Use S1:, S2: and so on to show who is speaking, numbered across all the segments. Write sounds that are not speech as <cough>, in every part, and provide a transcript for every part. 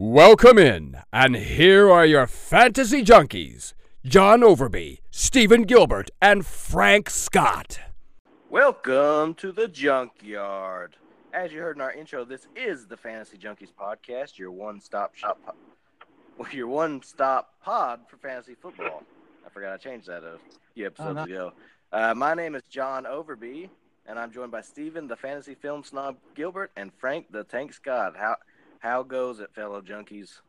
S1: Welcome in, and here are your fantasy junkies John Overby, Stephen Gilbert, and Frank Scott.
S2: Welcome to the Junkyard. As you heard in our intro, this is the Fantasy Junkies podcast, your one-stop shop, <laughs> your one-stop pod for fantasy football. I forgot I changed that a few episodes
S3: no.
S2: ago. Uh, my name is John Overby, and I'm joined by Stephen, the fantasy film snob Gilbert, and Frank, the Tank Scott. How how goes it, fellow junkies?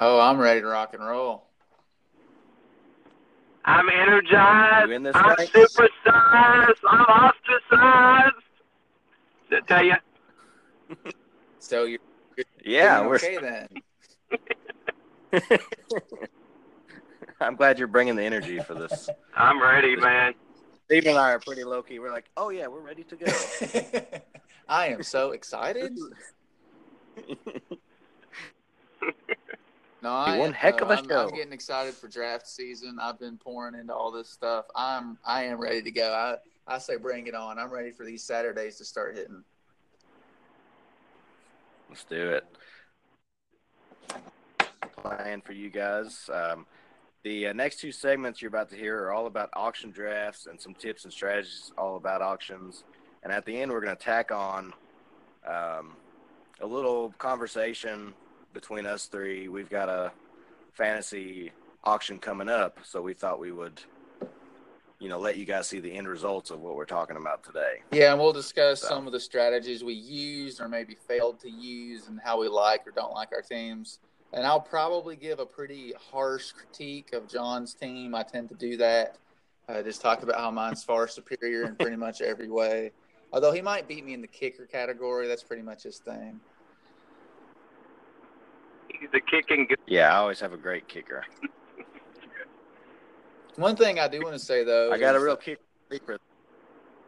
S3: Oh, I'm ready to rock and roll.
S4: I'm energized.
S2: In this,
S4: I'm
S2: Frank?
S4: supersized. I'm ostracized. Did I tell you? <laughs>
S3: So you're, you're
S2: Yeah,
S3: doing
S2: we're.
S3: okay then. <laughs>
S2: I'm glad you're bringing the energy for this.
S4: I'm ready, man.
S2: Steve and I are pretty low key. We're like, oh yeah, we're ready to go. <laughs>
S3: I am so excited. No, I
S2: One heck
S3: though.
S2: of a
S3: I'm,
S2: show.
S3: I'm getting excited for draft season. I've been pouring into all this stuff. I'm I am ready to go. I I say bring it on. I'm ready for these Saturdays to start hitting.
S2: Let's do it. Plan for you guys. Um, the uh, next two segments you're about to hear are all about auction drafts and some tips and strategies all about auctions. And at the end, we're going to tack on um, a little conversation between us three. We've got a fantasy auction coming up, so we thought we would, you know, let you guys see the end results of what we're talking about today.
S3: Yeah, and we'll discuss
S2: So-
S3: some of the strategies we used or maybe failed to use and how we like or don't like our teams. And I'll probably give a pretty harsh critique of John's team. I tend to do that. Uh, just talk about how mine's far superior in pretty much every way. <laughs> Although he might beat me in the kicker category, that's pretty much his thing.
S4: He's the kicking.
S2: Yeah, I always have a great kicker.
S3: One thing I do want to say though,
S2: I got a real kicker.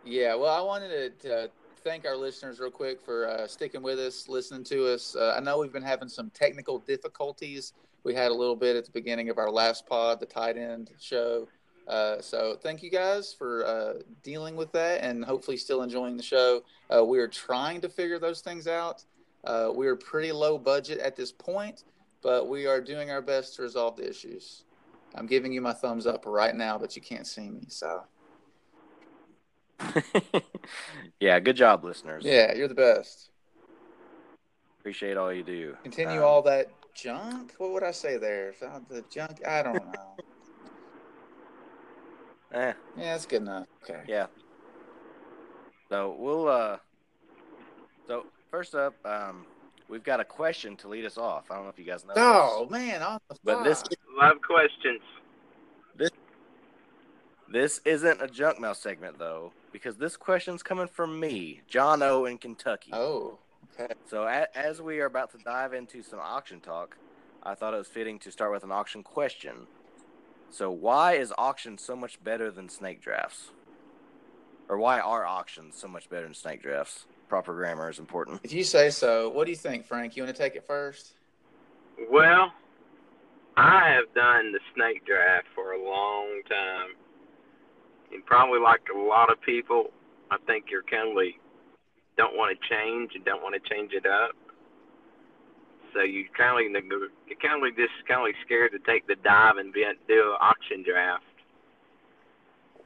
S3: Yeah, well, I wanted to uh, thank our listeners real quick for uh, sticking with us, listening to us. Uh, I know we've been having some technical difficulties. We had a little bit at the beginning of our last pod, the tight end show. Uh, so thank you guys for uh, dealing with that and hopefully still enjoying the show. Uh, we are trying to figure those things out. Uh, we are pretty low budget at this point, but we are doing our best to resolve the issues. I'm giving you my thumbs up right now, but you can't see me. So <laughs>
S2: yeah, good job, listeners.
S3: yeah, you're the best.
S2: Appreciate all you do.
S3: Continue
S2: Um,
S3: all that junk. What would I say there? The junk. I don't know. <laughs>
S2: Eh,
S3: yeah, that's good enough. Okay.
S2: yeah. So we'll uh so first up, um we've got a question to lead us off. I don't know if you guys know
S3: Oh man, on the
S2: But this-
S4: Love questions.
S2: this. This isn't a junk mail segment though, because this question's coming from me, John O in Kentucky.
S3: Oh, okay.
S2: So a, as we are about to dive into some auction talk, I thought it was fitting to start with an auction question. So why is auction so much better than snake drafts? Or why are auctions so much better than snake drafts? Proper grammar is important.
S3: If you say so, what do you think, Frank? You want to take it first?
S4: Well, I have done the snake draft for a long time. And probably like a lot of people, I think you're kind of don't want to change and don't want to change it up. So you kind of you kind of just kind of scared to take the dive and be, do an auction draft.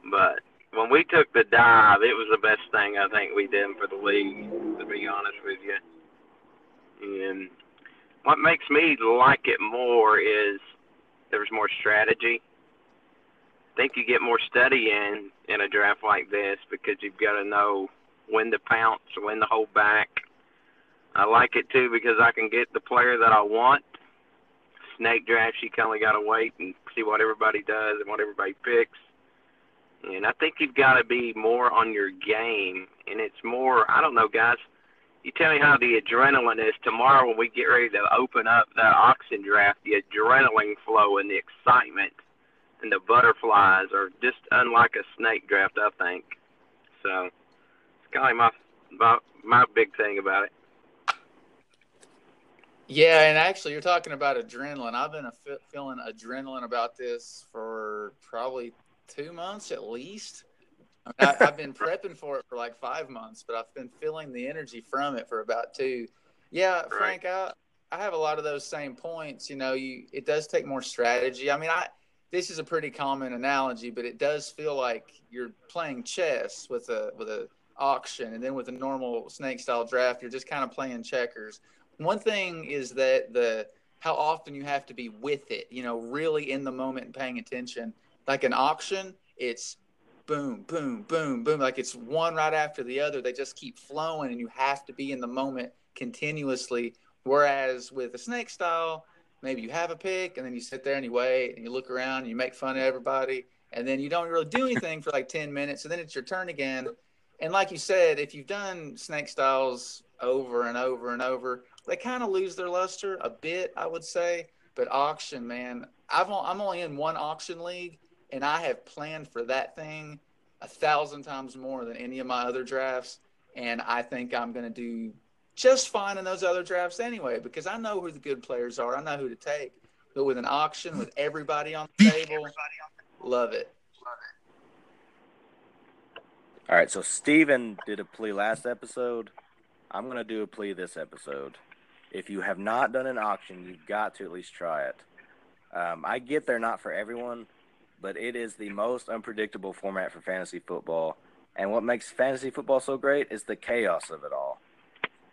S4: But when we took the dive, it was the best thing I think we did for the league, to be honest with you. And what makes me like it more is there's more strategy. I think you get more study in in a draft like this because you've got to know when to pounce, when to hold back. I like it too because I can get the player that I want. Snake drafts, you kind of got to wait and see what everybody does and what everybody picks. And I think you've got to be more on your game. And it's more, I don't know, guys you tell me how the adrenaline is tomorrow when we get ready to open up that auction draft. The adrenaline flow and the excitement and the butterflies are just unlike a snake draft, I think. So it's kind of my my my big thing about it.
S3: Yeah, and actually, you're talking about adrenaline. I've been feeling adrenaline about this for probably two months at least. I mean, I, I've been prepping for it for like five months, but I've been feeling the energy from it for about two. Yeah, Frank, I I have a lot of those same points. You know, you it does take more strategy. I mean, I this is a pretty common analogy, but it does feel like you're playing chess with a with a auction, and then with a normal snake style draft, you're just kind of playing checkers. One thing is that the how often you have to be with it, you know, really in the moment and paying attention. Like an auction, it's boom, boom, boom, boom. Like it's one right after the other. They just keep flowing, and you have to be in the moment continuously. Whereas with a snake style, maybe you have a pick, and then you sit there and you wait, and you look around, and you make fun of everybody, and then you don't really do anything for like ten minutes, and then it's your turn again. And like you said, if you've done snake styles over and over and over, they kind of lose their luster a bit, I would say. But auction, man, I've I'm only in one auction league, and I have planned for that thing a thousand times more than any of my other drafts. And I think I'm going to do just fine in those other drafts anyway because I know who the good players are. I know who to take. But with an auction, with everybody on the table, love it.
S2: All right, so Stephen did a plea last episode. I'm going to do a plea this episode. If you have not done an auction, you've got to at least try it. Um, I get they're not for everyone, but it is the most unpredictable format for fantasy football. And what makes fantasy football so great is the chaos of it all.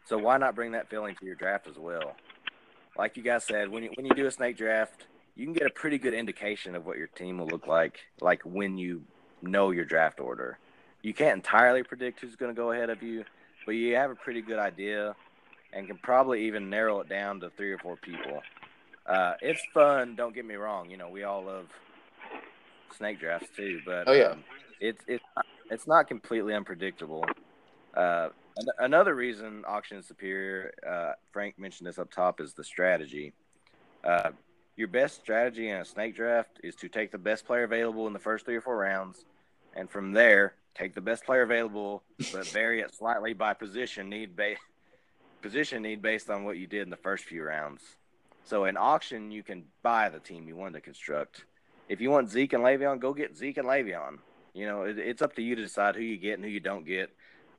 S2: So why not bring that feeling to your draft as well? Like you guys said, when you when you do a snake draft, you can get a pretty good indication of what your team will look like, like when you know your draft order. You can't entirely predict who's going to go ahead of you, but you have a pretty good idea and can probably even narrow it down to three or four people. Uh, it's fun. Don't get me wrong. You know, we all love snake drafts too, but
S3: oh yeah,
S2: um, it's it's it's not completely unpredictable. Uh, another reason auction is superior, uh, Frank mentioned this up top, is the strategy. Uh, your best strategy in a snake draft is to take the best player available in the first three or four rounds, and from there take the best player available, but vary it slightly by position need ba- position need based on what you did in the first few rounds. So in auction, you can buy the team you want to construct. If you want Zeke and Le'Veon, go get Zeke and Le'Veon. You know, it, it's up to you to decide who you get and who you don't get,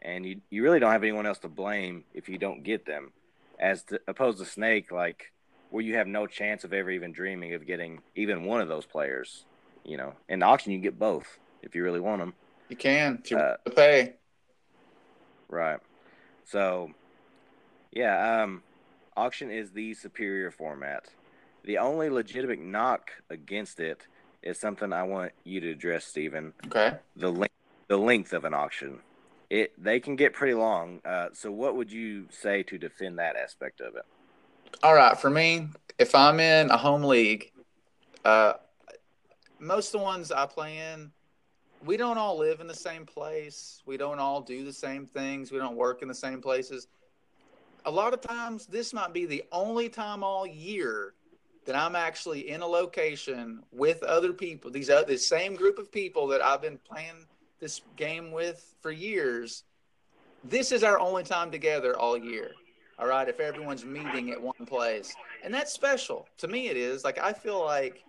S2: and you you really don't have anyone else to blame if you don't get them, as to, opposed to Snake, like where you have no chance of ever even dreaming of getting even one of those players. You know, in the auction, you get both if you really want them.
S3: You can if you uh, pay.
S2: Right. So, yeah, um, auction is the superior format. The only legitimate knock against it is something I want you to address, Stephen.
S3: Okay.
S2: The length, the length of an auction. It they can get pretty long. Uh, so, what would you say to defend that aspect of it?
S3: All right, for me, if I'm in a home league, uh, most of the ones I play in, we don't all live in the same place. We don't all do the same things. We don't work in the same places. A lot of times, this might be the only time all year that I'm actually in a location with other people. These are the same group of people that I've been playing this game with for years. This is our only time together all year. All right, if everyone's meeting at one place, and that's special to me. It is like I feel like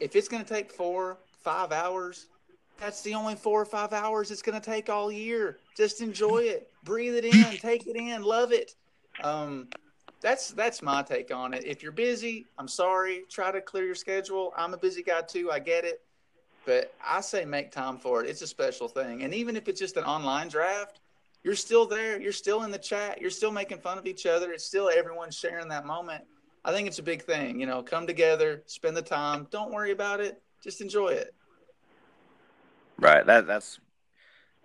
S3: if it's going to take four, five hours, that's the only four or five hours it's going to take all year. Just enjoy it, breathe it in, take it in, love it. Um, that's that's my take on it. If you're busy, I'm sorry. Try to clear your schedule. I'm a busy guy too. I get it, but I say make time for it. It's a special thing. And even if it's just an online draft, you're still there. You're still in the chat. You're still making fun of each other. It's still everyone sharing that moment. I think it's a big thing. You know, come together, spend the time. Don't worry about it. Just enjoy it.
S2: Right. That that's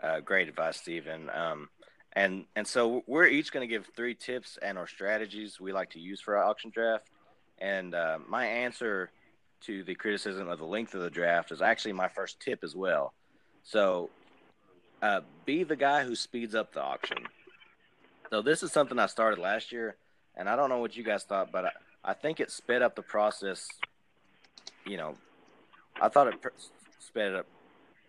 S2: uh, great advice, Stephen. Um, and and so we're each going to give three tips and our strategies we like to use for our auction draft. And uh, my answer to the criticism of the length of the draft is actually my first tip as well. So uh, be the guy who speeds up the auction. So this is something I started last year, and I don't know what you guys thought, but I, I think it sped up the process. You know, I thought it sped it up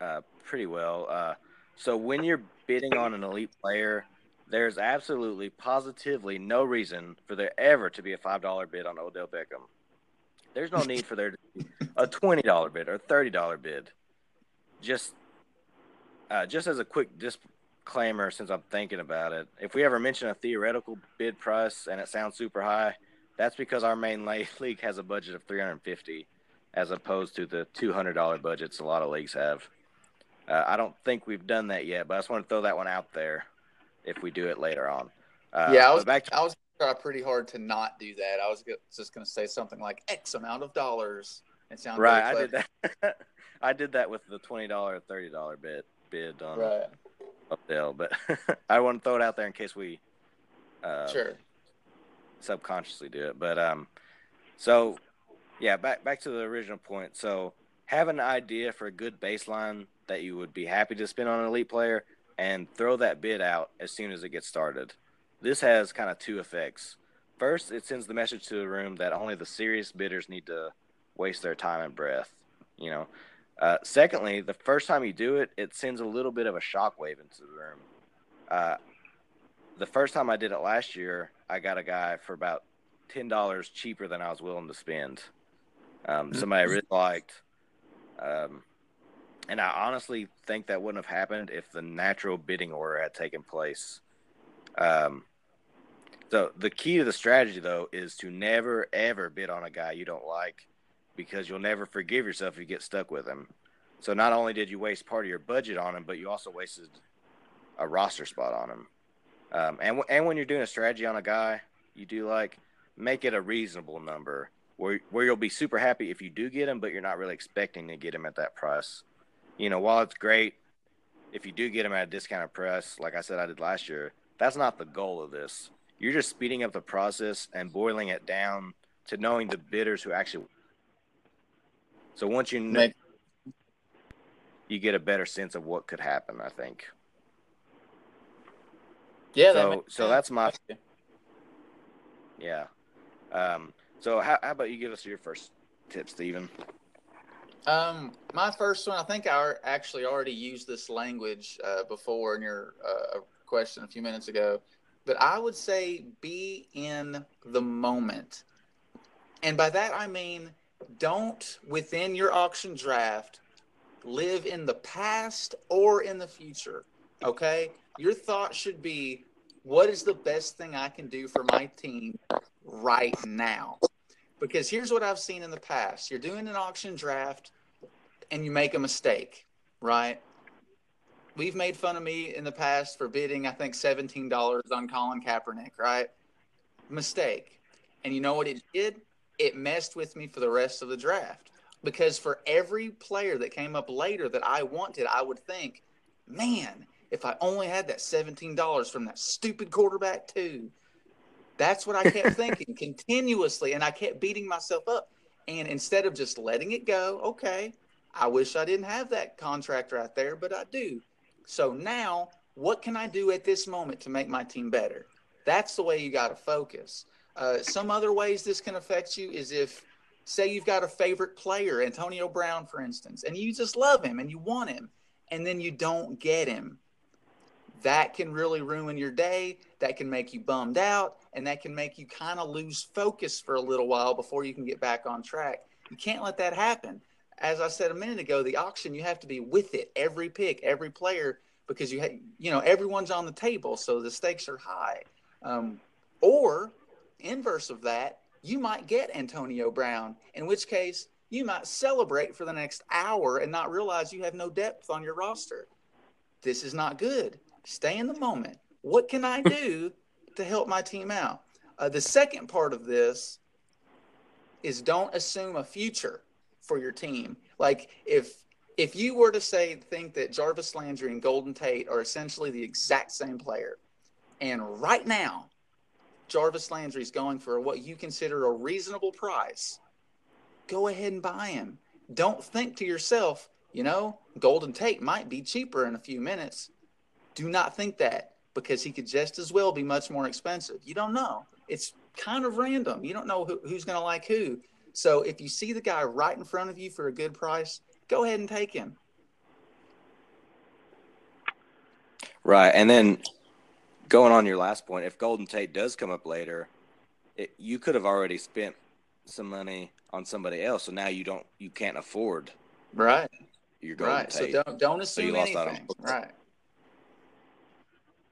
S2: uh, pretty well. Uh, so when you're bidding on an elite player, there's absolutely, positively no reason for there ever to be a five dollar bid on Odell Beckham. There's no need for there to be a twenty dollar bid or thirty dollar bid. Just, uh, just as a quick disclaimer, since I'm thinking about it, if we ever mention a theoretical bid price and it sounds super high, that's because our main <laughs> league has a budget of 350 as opposed to the $200 budgets a lot of leagues have. Uh, I don't think we've done that yet, but I just want to throw that one out there if we do it later on.
S3: Uh, yeah, I was back. To- I was try pretty hard to not do that. I was just going to say something like X amount of dollars. It sounded
S2: right. I did that. <laughs> I did that with the twenty dollar, thirty dollar bid bid on right. Updale, but <laughs> I want to throw it out there in case we
S3: uh, sure
S2: subconsciously do it. But um, so yeah, back back to the original point. So have an idea for a good baseline that you would be happy to spend on an elite player, and throw that bid out as soon as it gets started. This has kind of two effects. First, it sends the message to the room that only the serious bidders need to waste their time and breath. You know. Uh, secondly, the first time you do it, it sends a little bit of a shockwave into the room. Uh, the first time I did it last year, I got a guy for about ten dollars cheaper than I was willing to spend. Um, somebody I really liked, um, and I honestly think that wouldn't have happened if the natural bidding order had taken place. Um, so the key to the strategy, though, is to never ever bid on a guy you don't like, because you'll never forgive yourself if you get stuck with him. So not only did you waste part of your budget on him, but you also wasted a roster spot on him. Um, and and when you're doing a strategy on a guy, you do like make it a reasonable number where where you'll be super happy if you do get him, but you're not really expecting to get him at that price. You know, while it's great if you do get them at a discounted price, like I said I did last year, that's not the goal of this. You're just speeding up the process and boiling it down to knowing the bidders who actually. So once you know, you get a better sense of what could happen. I think.
S3: Yeah.
S2: So that so that's my. Yeah. Um, so how, how about you give us your first tip, Stephen?
S3: Um, my first one, I think I actually already used this language uh, before in your uh, question a few minutes ago, but I would say be in the moment. And by that I mean don't within your auction draft live in the past or in the future. Okay? Your thought should be what is the best thing I can do for my team right now? Because here's what I've seen in the past you're doing an auction draft and you make a mistake, right? We've made fun of me in the past for bidding, I think, $17 on Colin Kaepernick, right? Mistake. And you know what it did? It messed with me for the rest of the draft. Because for every player that came up later that I wanted, I would think, man, if I only had that $17 from that stupid quarterback, too. That's what I kept thinking <laughs> continuously. And I kept beating myself up. And instead of just letting it go, okay, I wish I didn't have that contract right there, but I do. So now, what can I do at this moment to make my team better? That's the way you got to focus. Uh, some other ways this can affect you is if, say, you've got a favorite player, Antonio Brown, for instance, and you just love him and you want him, and then you don't get him that can really ruin your day. That can make you bummed out, and that can make you kind of lose focus for a little while before you can get back on track. You can't let that happen. As I said a minute ago, the auction you have to be with it every pick, every player, because you ha- you know everyone's on the table, so the stakes are high. Um, or inverse of that, you might get Antonio Brown, in which case you might celebrate for the next hour and not realize you have no depth on your roster. This is not good stay in the moment. What can I do to help my team out? Uh, the second part of this is don't assume a future for your team. Like if if you were to say think that Jarvis Landry and Golden Tate are essentially the exact same player, and right now Jarvis Landry is going for what you consider a reasonable price, go ahead and buy him. Don't think to yourself, you know, Golden Tate might be cheaper in a few minutes. Do not think that because he could just as well be much more expensive. You don't know. It's kind of random. You don't know who, who's going to like who. So if you see the guy right in front of you for a good price, go ahead and take him.
S2: Right. And then going on your last point, if Golden Tate does come up later, it, you could have already spent some money on somebody else. So now you don't, you can't afford.
S3: Right.
S2: Your Golden
S3: right.
S2: Tate.
S3: So don't, don't assume so anything. Right.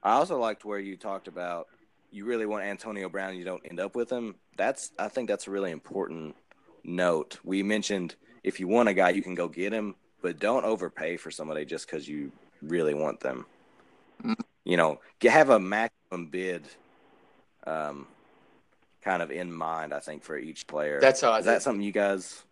S2: I also liked where you talked about you really want Antonio Brown, you don't end up with him. That's I think that's a really important note. We mentioned if you want a guy, you can go get him, but don't overpay for somebody just because you really want them. You know, have a maximum bid, um, kind of in mind. I think for each player.
S3: That's how I
S2: Is
S3: do.
S2: that something you guys?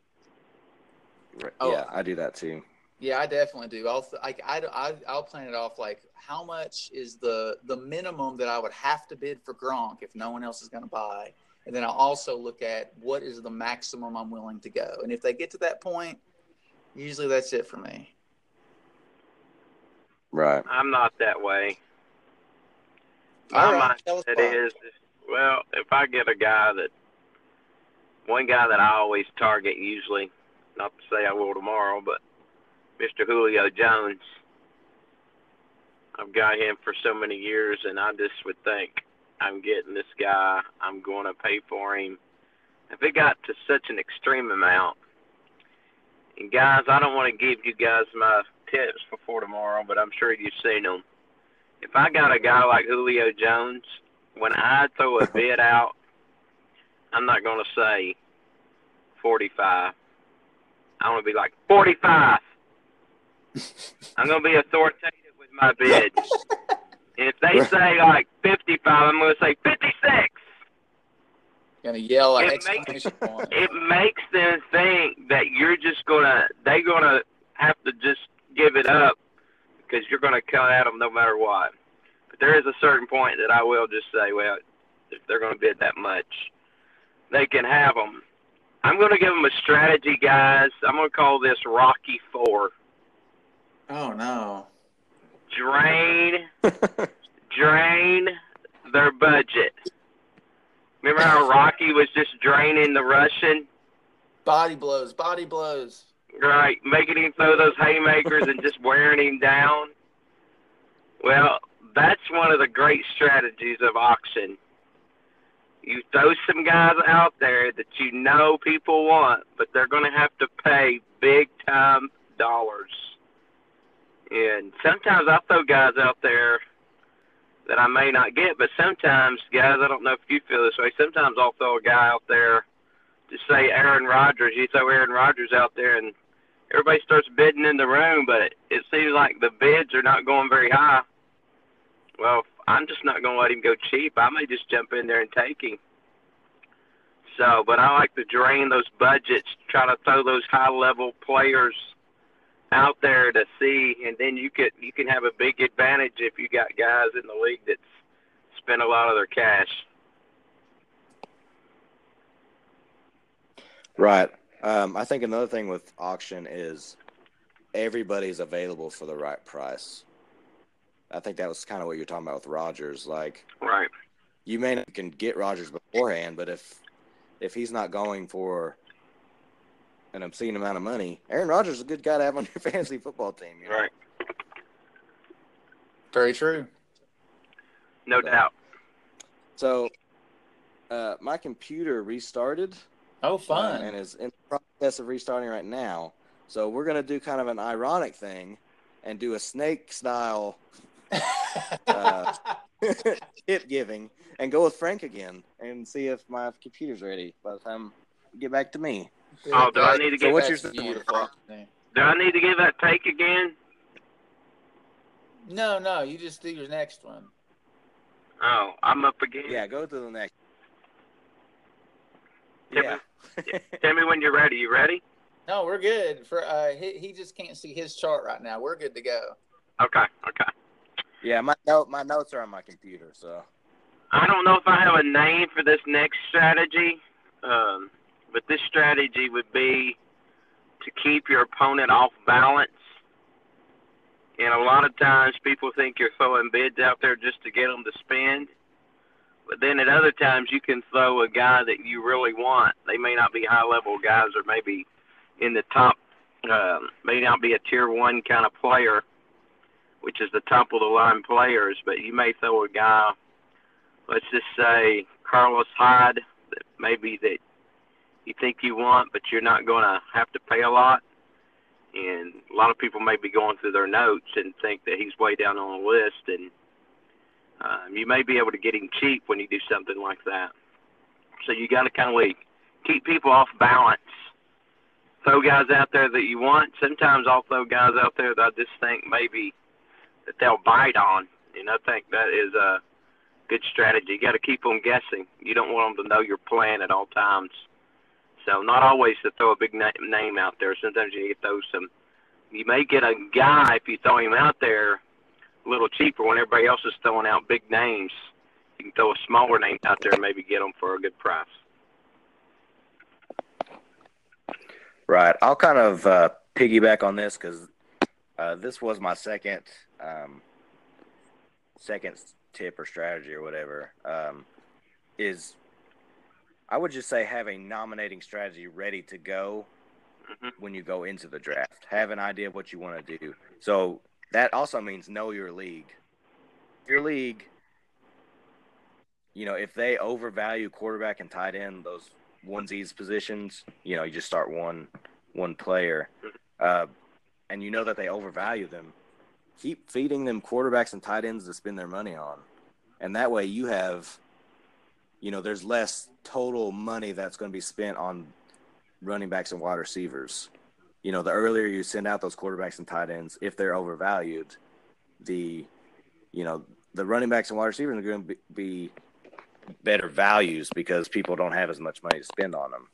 S3: Oh.
S2: Yeah, I do that too.
S3: Yeah, I definitely do. I'll like I, I I'll plan it off like how much is the the minimum that I would have to bid for Gronk if no one else is going to buy, and then I'll also look at what is the maximum I'm willing to go, and if they get to that point, usually that's it for me.
S2: Right.
S4: I'm not that way.
S3: All
S4: My
S3: right, tell us
S4: mindset is, well, if I get a guy that, one guy that I always target usually, not to say I will tomorrow, but Mr. Julio Jones. I've got him for so many years, and I just would think I'm getting this guy. I'm going to pay for him. If it got to such an extreme amount, and guys, I don't want to give you guys my tips before tomorrow, but I'm sure you've seen them. If I got a guy like Julio Jones, when I throw a bid <laughs> out, I'm not going to say 45. I want to be like 45. <laughs> I'm going to be authoritative with my bids. <laughs> if they say like 55, I'm going to say 56.
S3: Gonna yell an
S4: It makes- It makes them think that you're just gonna, they're gonna have to just give it up because you're gonna come at them no matter what. But there is a certain point that I will just say, well, if they're gonna bid that much, they can have them. I'm gonna give them a strategy, guys. I'm gonna call this Rocky Four.
S3: Oh no.
S4: Drain, <laughs> drain their budget. Remember how Rocky was just draining the Russian?
S3: Body blows, body blows.
S4: Right, making him throw those haymakers and just wearing him down. Well, that's one of the great strategies of auction. You throw some guys out there that you know people want, but they're going to have to pay big time dollars. And sometimes I throw guys out there that I may not get, but sometimes, guys, I don't know if you feel this way. Sometimes I'll throw a guy out there to say Aaron Rodgers. You throw Aaron Rodgers out there, and everybody starts bidding in the room, but it, seems like the bids are not going very high. Well, I'm just not going to let him go cheap. I may just jump in there and take him. So, but I like to drain those budgets, try to throw those high level players out there to see, and then you could you can have a big advantage if you got guys in the league that spend a lot of their cash.
S2: Right. Um, I think another thing with auction is everybody's available for the right price. I think that was kind of what you're talking about with Rodgers. Like
S4: Right.
S2: you may not can get Rodgers beforehand, but if if he's not going for an obscene amount of money, Aaron Rodgers is a good guy to have on your <laughs> fantasy football team. You know?
S4: Right.
S3: Very true.
S4: No
S2: So-
S4: doubt.
S2: So uh, my computer restarted.
S3: Oh,
S2: uh,
S3: fun.
S2: and is in the process of restarting right now. So we're gonna do kind of an ironic thing and do a snake style <laughs> uh, <laughs> tip giving and go with Frank again and see if my computer's ready by the time you get back to me.
S4: Oh, do I need to
S2: So
S4: get
S2: what's your
S3: That's
S2: system?
S3: beautiful.
S4: Do I need to give that take again?
S3: No, no, you just do your next one.
S4: Oh, I'm up again.
S2: Yeah, go to the next.
S4: Tip
S2: Yeah.
S4: Tell me when you're ready. You ready?
S3: No, we're good. For uh, he, he just can't see his chart right now. We're good to go.
S4: Okay. Okay.
S2: yeah, my note my notes are on my computer, so
S4: I don't know if I have a name for this next strategy, um, but this strategy would be to keep your opponent off balance. And a lot of times people think you're throwing bids out there just to get them to spend. But then at other times you can throw a guy that you really want. They may not be high level guys or maybe in the top, um, may not be a tier one kind of player, which is the top of the line players, but you may throw a guy let's just say Carlos Hyde, that maybe that you think you want, but you're not going to have to pay a lot. And a lot of people may be going through their notes and think that he's way down on the list. And Um, you may be able to get him cheap when you do something like that. So you got to kind of like keep people off balance. Throw guys out there that you want. Sometimes I'll throw guys out there that I just think maybe that they'll bite on, and I think that is a good strategy. You got to keep them guessing. You don't want them to know your plan at all times. So not always to throw a big na- name out there. Sometimes you need to throw some. You may get a guy if you throw him out there a little cheaper when everybody else is throwing out big names. You can throw a smaller name out there and maybe get them for a good price.
S2: Right. I'll kind of uh, piggyback on this because uh, this was my second um, second tip or strategy or whatever. Um, is I would just say have a nominating strategy ready to go
S4: Mhm.
S2: when you go into the draft. Have an idea of what you want to do. So that also means know your league. Your league, you know, if they overvalue quarterback and tight end, those onesies positions, you know, you just start one one player, uh, and you know that they overvalue them. Keep feeding them quarterbacks and tight ends to spend their money on, and that way you have, you know, there's less total money that's going to be spent on running backs and wide receivers. You know, the earlier you send out those quarterbacks and tight ends, if they're overvalued, the, you know, the running backs and wide receivers are going to be, be better values because people don't have as much money to spend on them.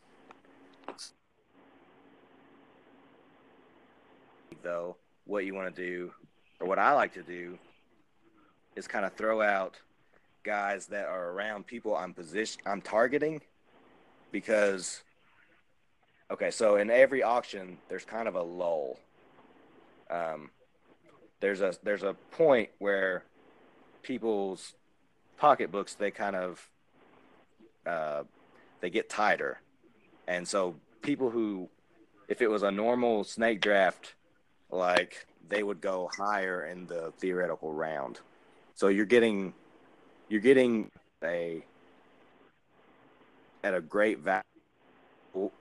S2: Though, what you want to do, or what I like to do, is kind of throw out guys that are around people I'm position I'm targeting because okay, so in every auction there's kind of a lull. Um, there's a there's a point where people's pocketbooks they kind of uh, they get tighter, and so people who if it was a normal snake draft, like they would go higher in the theoretical round. So you're getting you're getting a at a great value.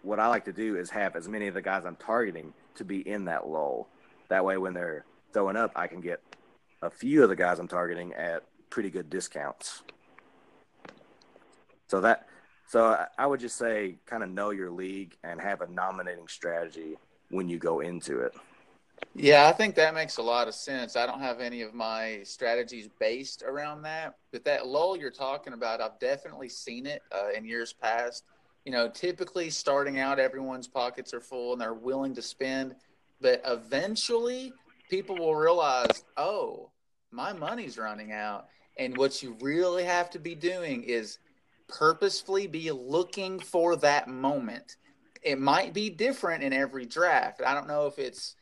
S2: What I like to do is have as many of the guys I'm targeting to be in that lull. That way, when they're throwing up, I can get a few of the guys I'm targeting at pretty good discounts. So that, so I- would just say, kind of know your league and have a nominating strategy when you go into it.
S3: Yeah, I think that makes a lot of sense. I don't have any of my strategies based around that, but that lull you're talking about, I've definitely seen it uh, in years past. You know, typically starting out, everyone's pockets are full and they're willing to spend, but eventually people will realize, oh, my money's running out. And what you really have to be doing is purposefully be looking for that moment. It might be different in every draft. I don't know if it's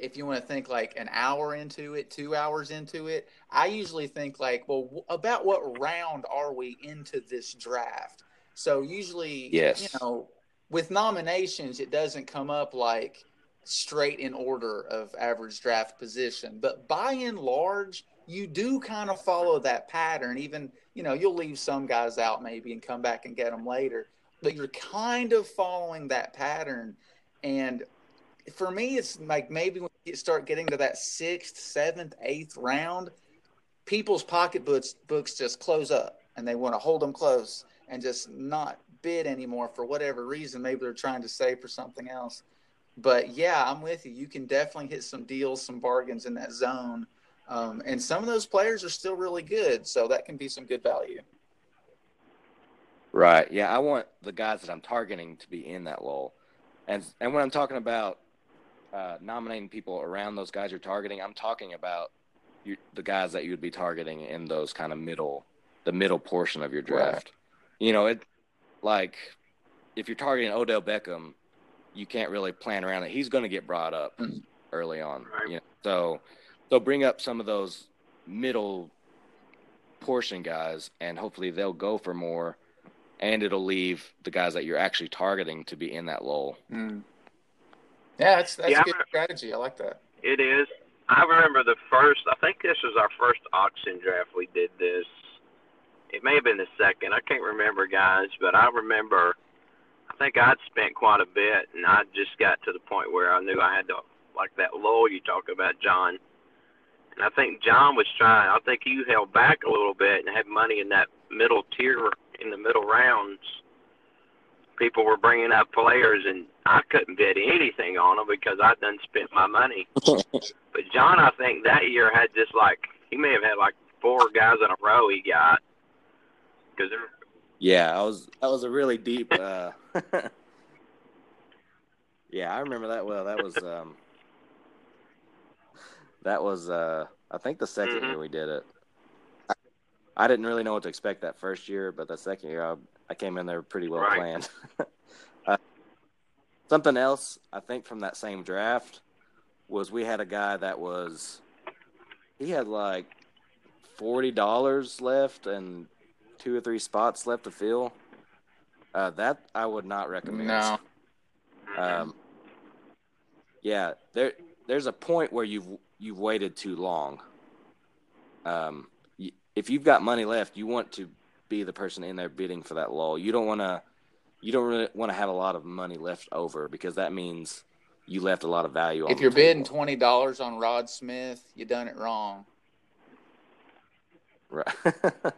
S3: if you want to think like an hour into it, two hours into it, I usually think like, well, w- about what round are we into this draft? So usually,
S2: Yes.
S3: you know, with nominations, it doesn't come up like straight in order of average draft position, but by and large, you do kind of follow that pattern. Even, you know, you'll leave some guys out maybe and come back and get them later, but you're kind of following that pattern. And for me, it's like maybe when you start getting to that sixth, seventh, eighth round, people's pocketbooks books just close up and they want to hold them close and just not bid anymore for whatever reason. Maybe they're trying to save for something else. But yeah, I'm with you. You can definitely hit some deals, some bargains in that zone. Um, and some of those players are still really good. So that can be some good value.
S2: Right. Yeah, I want the guys that I'm targeting to be in that lull. And and when I'm talking about uh, nominating people around those guys you're targeting, I'm talking about you, the guys that you would be targeting in those kind of middle, the middle portion of your draft. You know, it like if you're targeting Odell Beckham, you can't really plan around it. He's going to get brought up
S3: Mhm.
S2: early on.
S4: Right.
S2: You know? So they'll bring up some of those middle portion guys, and hopefully they'll go for more, and it'll leave the guys that you're actually targeting to be in that lull.
S3: Mm. Yeah, that's, that's
S4: Yeah,
S3: good
S4: I'm-
S3: strategy. I like that.
S4: It is. I remember the first. I think this was our first auction draft. We did this. It may have been the second. I can't remember, guys, but I remember. I think I'd spent quite a bit, and I just got to the point where I knew I had to like that lull you talk about, John. And I think John was trying. I think you held back a little bit and had money in that middle tier in the middle rounds. People were bringing up players, and I couldn't bid anything on them because I'd done spent my money. <laughs> but John, I think that year had just like he may have had like four guys in a row he got because
S2: yeah, I was that was a really deep. Uh, <laughs> yeah, I remember that well. That was um, that was uh, I think the 2nd mm-hmm. year we did it. I, I, didn't really know what to expect that first year, but the second year I, I came in there pretty well right. planned. <laughs> uh, something else I think from that same draft was we had a guy that was he had like forty dollars left and two or three spots left to fill. Uh, that I would not recommend.
S3: No.
S2: Um, yeah, there there's a point where you've you've waited too long. Um, if you've got money left, you want to be the person in there bidding for that lull. You don't want to you don't really want to have a lot of money left over because that means you left a lot of value. Off.
S3: If you're bidding twenty dollars on Rod Smith, you done it wrong.
S2: Right. <laughs>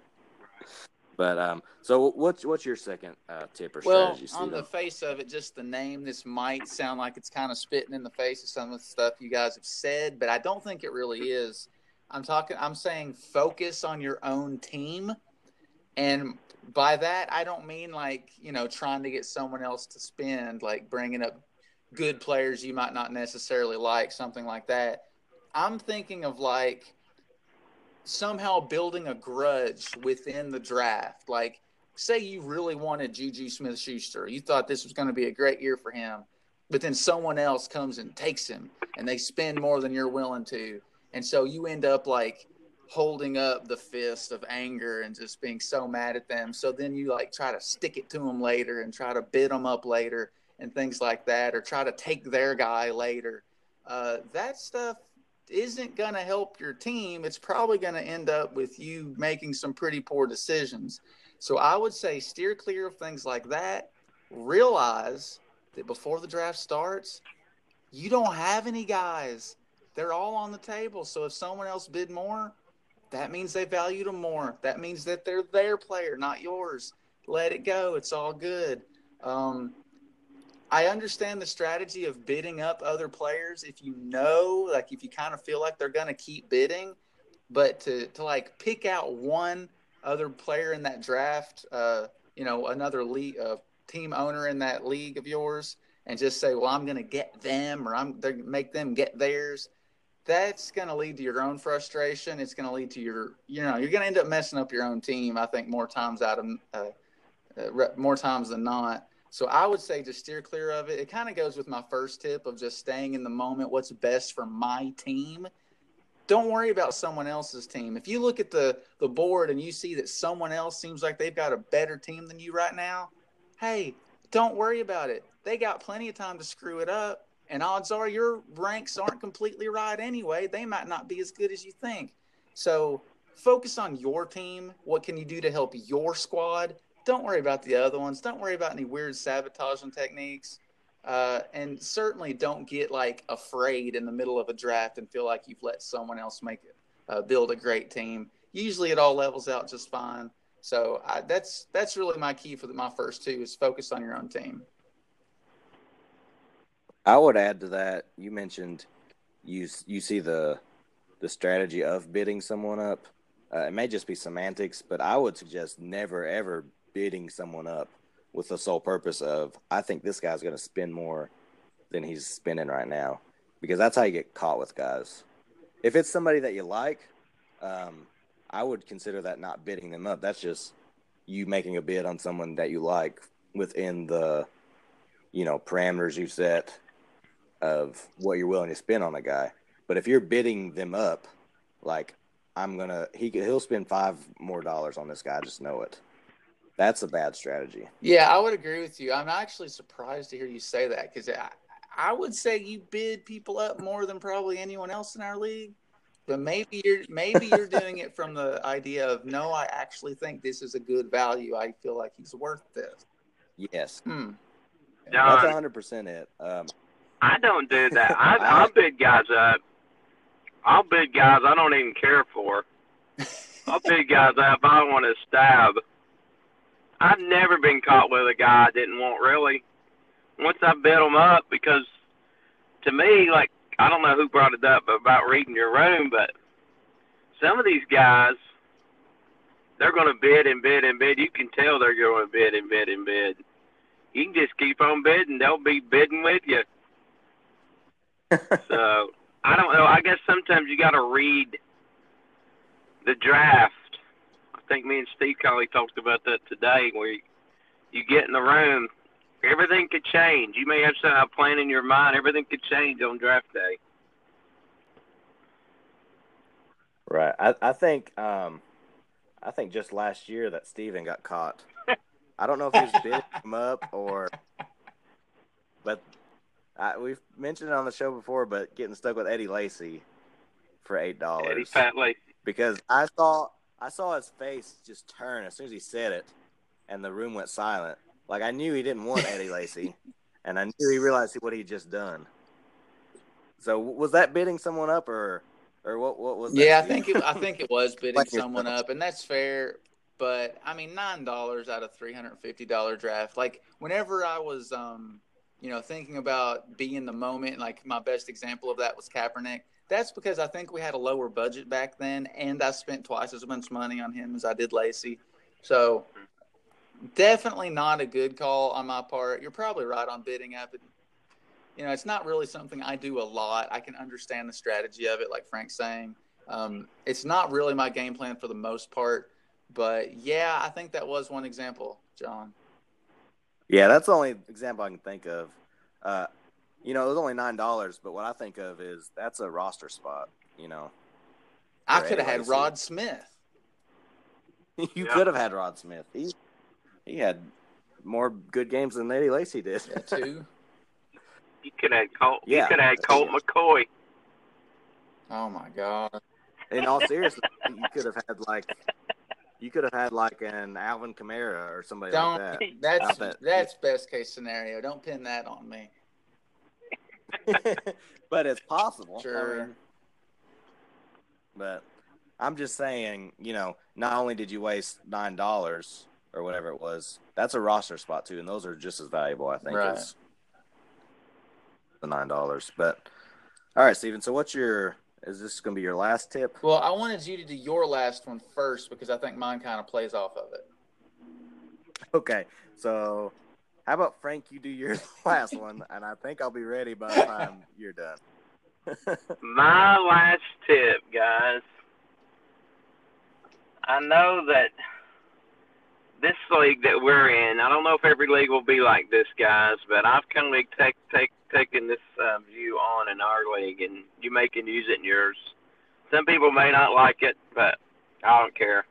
S2: But um, so what's what's your second uh, tip or
S3: well,
S2: strategy?
S3: Well, on the face of it, just the name, this might sound like it's kind of spitting in the face of some of the stuff you guys have said, but I don't think it really is. I'm talking. I'm saying focus on your own team, and by that I don't mean like you know trying to get someone else to spend, like bringing up good players you might not necessarily like, something like that. I'm thinking of like somehow building a grudge within the draft. Like, say you really wanted Juju Smith Schuster, you thought this was going to be a great year for him, but then someone else comes and takes him and they spend more than you're willing to. And so you end up like holding up the fist of anger and just being so mad at them. So then you like try to stick it to them later and try to bid them up later and things like that, or try to take their guy later. Uh, that stuff isn't going to help your team. It's probably going to end up with you making some pretty poor decisions. So I would say steer clear of things like that. Realize that before the draft starts, you don't have any guys. They're all on the table. So if someone else bid more, that means they valued them more. That means that they're their player, not yours. Let it go. It's all good. Um, I understand the strategy of bidding up other players if you know, like if you kind of feel like they're going to keep bidding, but to to like pick out one other player in that draft, uh, you know, another league, uh, team owner in that league of yours, and just say, well, I'm going to get them or I'm going to make them get theirs. That's going to lead to your own frustration. It's going to lead to your, you know, you're going to end up messing up your own team. I think more times out of uh, uh more times than not. So I would say to steer clear of it. It kind of goes with my first tip of just staying in the moment. What's best for my team? Don't worry about someone else's team. If you look at the the board and you see that someone else seems like they've got a better team than you right now, hey, don't worry about it. They got plenty of time to screw it up. And odds are your ranks aren't completely right anyway. They might not be as good as you think. So focus on your team. What can you do to help your squad? don't worry about the other ones. Don't worry about any weird sabotaging techniques. Uh, and certainly don't get like afraid in the middle of a draft and feel like you've let someone else make it, uh, build a great team. Usually it all levels out just fine. So I, that's that's really my key for the, my first two is focus on your own team.
S2: I would add to that. You mentioned you you see the the strategy of bidding someone up. Uh, it may just be semantics, but I would suggest never ever bidding someone up with the sole purpose of I think this guy's going to spend more than he's spending right now because that's how you get caught with guys. If it's somebody that you like, um, I would consider that not bidding them up. That's just you making a bid on someone that you like within the you know parameters you set of what you're willing to spend on a guy. But if you're bidding them up, like I'm gonna he he'll spend five more dollars on this guy, just know it. That's a bad strategy.
S3: Yeah, I would agree with you. I'm actually surprised to hear you say that because I, I would say you bid people up more than probably anyone else in our league. But maybe you're maybe you're <laughs> doing it from the idea of no, I actually think this is a good value. I feel like he's worth this.
S2: Yes.
S3: Hmm.
S2: That's hundred percent it. Um,
S4: I don't do that. I, I bid guys up I'll bid guys I don't even care for. I'll bid guys if I want to stab. I've never been caught with a guy I didn't want really. Once I bid them up, because to me, like I don't know who brought it up about reading your room, but some of these guys, they're going to bid and bid and bid. You can tell they're going to bid and bid and bid. You can just keep on bidding; they'll be bidding with you. So I don't know. I guess sometimes you got to read the draft. I think me and Steve Colley talked about that today, where you, you get in the room, everything could change. You may have some plan in your mind. Everything could change on draft day.
S2: Right. I, I think um, I think just last year that Steven got caught. <laughs> I don't know if he was bidding him up or, but I, we've mentioned it on the show before. But getting stuck with Eddie Lacy for eight dollars.
S4: Eddie Fat Lacy.
S2: Because I saw I saw his face just turn as soon as he said it, and the room went silent. Like I knew he didn't want Eddie Lacy, <laughs> and I knew he realized what he'd just done. So was that bidding someone up, or or what? What was?
S3: Yeah, I think it, I think it was <laughs> bidding someone up, and that's fair. But I mean, nine dollars out of three hundred and fifty dollar draft. Like whenever I was, um, you know, thinking about being the moment, like my best example of that was Kaepernick. That's because I think we had a lower budget back then, and I spent twice as much money on him as I did Lacy. So definitely not a good call on my part. You're probably right on bidding up. You know, it's not really something I do a lot. I can understand the strategy of it, like Frank's saying. Um, it's not really my game plan for the most part, but yeah, I think that was one example, John.
S2: Yeah, that's the only example I can think of. Uh, you know, it was only nine dollars, but what I think of is that's a roster spot. You know,
S3: I could have <laughs> had Rod Smith.
S2: you yeah. could have had Rod Smith. He's he had more good games than Eddie Lacy did.
S3: Yeah, too.
S4: You could have Colt. Yeah, you could have Colt McCoy.
S3: Oh my god!
S2: In all seriousness, you could have had like you could have had like an Alvin Kamara or somebody
S3: Don't,
S2: like that.
S3: That's that, that's best case scenario. Don't pin that on me. <laughs>
S2: but it's possible.
S3: Sure.
S2: I mean, but I'm just saying, you know, not only did you waste nine dollars or whatever it was, that's a roster spot too, and those are just as valuable, I think, right. as the nine dollars. But all right, Steven. So what's your is this going to be your last tip?
S3: Well, I wanted you to do your last one first because I think mine kind of plays off of it.
S2: Okay, so how about Frank? You do your <laughs> last one, and I think I'll be ready by the time <laughs> you're done. <laughs>
S4: My last tip, guys. I know that this league that we're in, I don't know if every league will be like this, guys, but I've kind of take, take, taken this uh, view on in our league, and you may can use it in yours. Some people may not like it, but I don't care.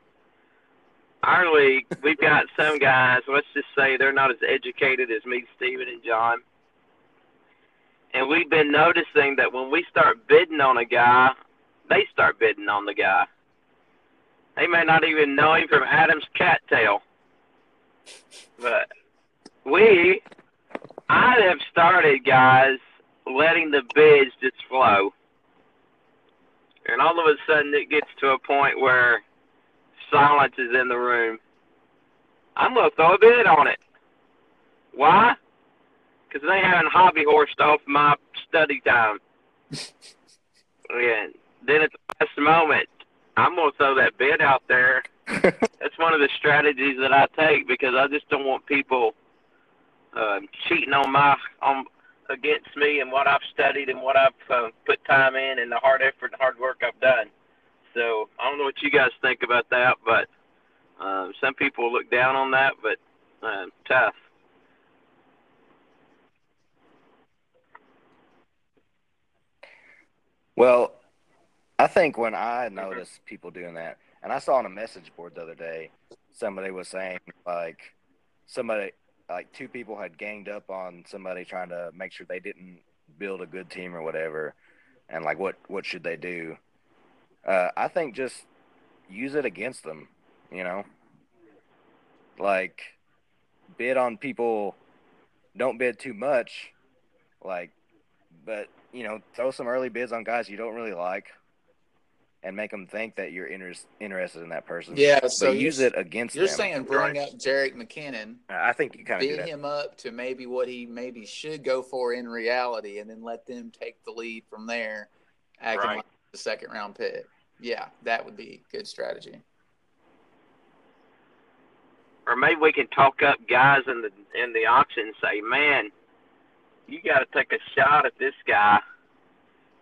S4: Our league, we've got <laughs> some guys, let's just say they're not as educated as me, Steven, and John. And we've been noticing that when we start bidding on a guy, they start bidding on the guy. They may not even know him from Adam's cattail but we, I have started, guys, letting the bids just flow. And all of a sudden it gets to a point where silence is in the room. I'm going to throw a bid on it. Why? Because they haven't hobby horsed off my study time. <laughs> and then at the last moment, I'm going to throw that bid out there <laughs> that's one of the strategies that I take because I just don't want people uh, cheating on my on against me and what I've studied and what I've uh, put time in and the hard effort and hard work I've done. So I don't know what you guys think about that, but uh, some people look down on that, but uh, tough.
S2: Well, I think when I notice people doing that, and I saw on a message board the other day, somebody was saying like somebody like two people had ganged up on somebody trying to make sure they didn't build a good team or whatever, and like what what should they do? Uh, I think just use it against them, you know. Like bid on people, don't bid too much, like, but you know throw some early bids on guys you don't really like, and make them think that you're inter- interested in that person.
S3: Yeah, so
S2: but use it against them.
S3: You're
S2: them.
S3: saying bring up Jerick McKinnon,
S2: I think you kind of do
S3: bid
S2: that.
S3: him up to maybe what he maybe should go for in reality, and then let them take the lead from there, acting
S4: Right.
S3: like the second round pick. Yeah, that would be good strategy.
S4: or maybe we can talk up guys in the in the auction and say, man, you got to take a shot at this guy.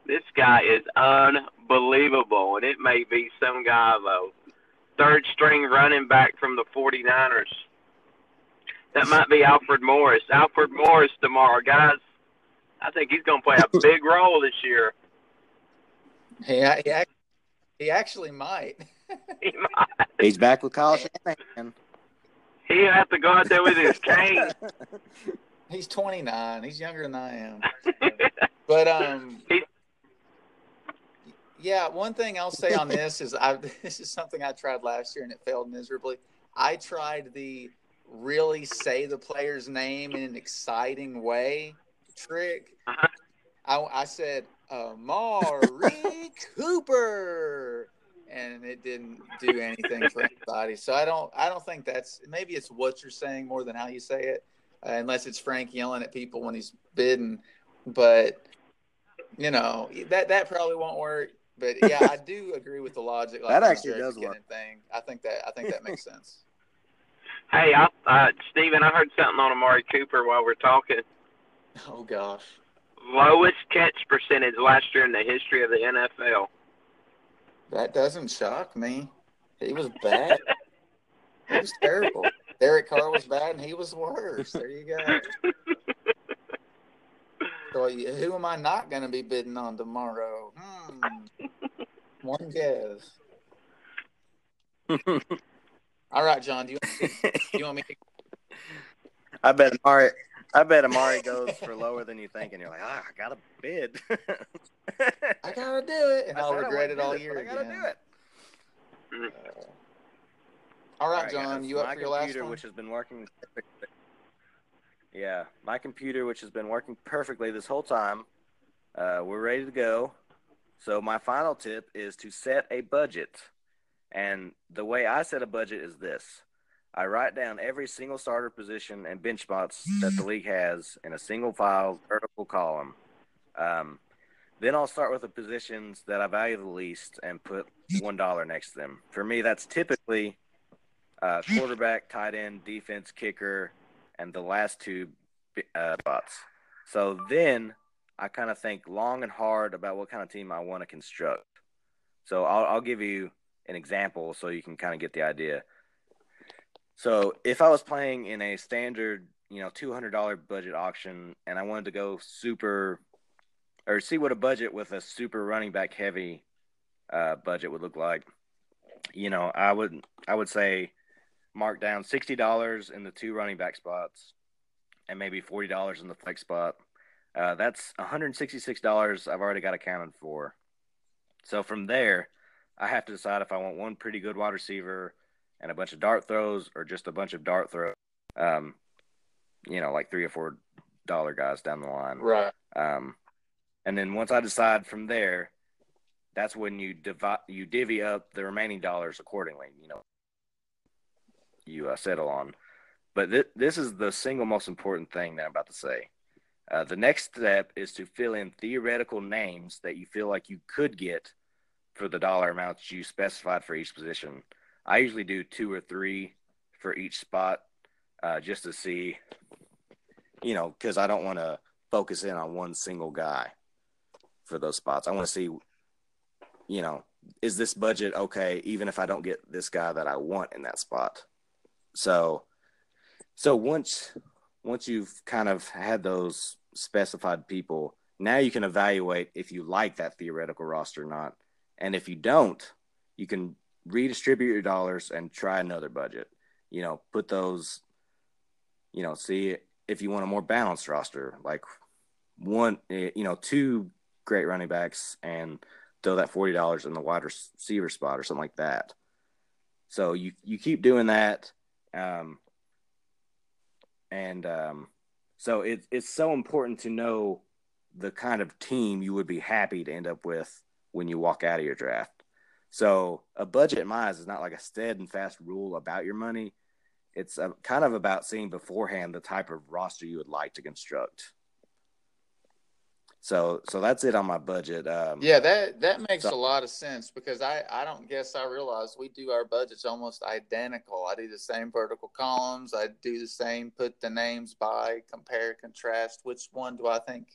S4: This guy is unbelievable, and it may be some guy though, third string running back from the 49ers. That might be Alfred Morris. Alfred Morris tomorrow, guys. I think he's going to play a <laughs> big role this year.
S3: He, he, ac- he actually might. <laughs>
S4: He might.
S2: He's back with Kyle Shanahan.
S4: He'll have to go out there with his <laughs> cane.
S3: He's 29. He's younger than I am. But um,
S4: He-
S3: yeah, one thing I'll say on this is I <laughs> this is something I tried last year and it failed miserably. I tried the really say the player's name in an exciting way trick.
S4: Uh-huh.
S3: I, I said Amari <laughs> Cooper, and it didn't do anything for anybody. So I don't I don't think that's maybe it's what you're saying more than how you say it, uh, unless it's Frank yelling at people when he's bidding. But you know that that probably won't work. But yeah, I do agree with the logic. Like
S2: That actually does
S3: McKinnon
S2: work.
S3: Thing. I think that I think that makes sense. <laughs>
S4: Hey, I, uh, Steven, I heard something on Amari Cooper while we're talking.
S3: Oh gosh.
S4: Lowest catch percentage last year in the history of the NFL.
S3: That doesn't shock me. He was <laughs> bad. he was terrible. Derek Carr was bad, and he was worse. There you go. <laughs> So who am I not going to be bidding on tomorrow? Hmm. One guess. <laughs> All right, John. Do you, do you want me to? <laughs>
S2: I bet Amari. I bet Amari goes for lower than you think, and you're like, ah, I got to bid. <laughs>
S3: I gotta do it, and
S2: I
S3: I'll regret
S2: wouldn't
S3: it all
S2: this,
S3: year
S2: I gotta
S3: again.
S2: do it.
S3: Uh, all right, John.
S2: guys,
S3: You up
S2: my
S3: for your last
S2: computer,
S3: one?
S2: which has been working perfectly. Yeah, my computer, which has been working perfectly this whole time. Uh, we're ready to go. So my final tip is to set a budget, and the way I set a budget is this: I write down every single starter position and bench spots that the league has in a single file vertical column. Um, then I'll start with the positions that I value the least and put one dollar next to them. For me, that's typically uh, quarterback, tight end, defense, kicker, and the last two uh, spots. So then I kind of think long and hard about what kind of team I want to construct. So I'll, I'll give you an example so you can kind of get the idea. So if I was playing in a standard, you know, two hundred dollar budget auction, and I wanted to go super, or see what a budget with a super running back heavy uh, budget would look like, you know, I would I would say mark down sixty dollars in the two running back spots, and maybe forty dollars in the flex spot. Uh, that's one hundred sixty six dollars I've already got accounted for. So from there, I have to decide if I want one pretty good wide receiver and a bunch of dart throws, or just a bunch of dart throws. Um, you know, like three or four dollar guys down the line.
S3: Right.
S2: Um, and then once I decide from there, that's when you divide, you divvy up the remaining dollars accordingly. You know, you uh, settle on. But th- this is the single most important thing that I'm about to say. Uh, the next step is to fill in theoretical names that you feel like you could get for the dollar amounts you specified for each position. I usually do two or three for each spot uh, just to see, you know, because I don't want to focus in on one single guy for those spots. I want to see, you know, is this budget okay, even if I don't get this guy that I want in that spot? So, so once once you've kind of had those specified people, now you can evaluate if you like that theoretical roster or not. And if you don't, you can redistribute your dollars and try another budget. You know, put those, you know, see if you want a more balanced roster, like one, eh, you know, two great running backs and throw that forty dollars in the wide receiver spot or something like that. So you you keep doing that, um, and um, so it, it's so important to know the kind of team you would be happy to end up with when you walk out of your draft. So a budget in is not like a stead and fast rule about your money. It's a, kind of about seeing beforehand the type of roster you would like to construct. So so that's it on my budget. Um,
S3: yeah, that that makes
S2: so,
S3: a lot of sense because I I don't guess I realized we do our budgets almost identical. I do the same vertical columns. I do the same. Put the names by, compare, contrast. Which one do I think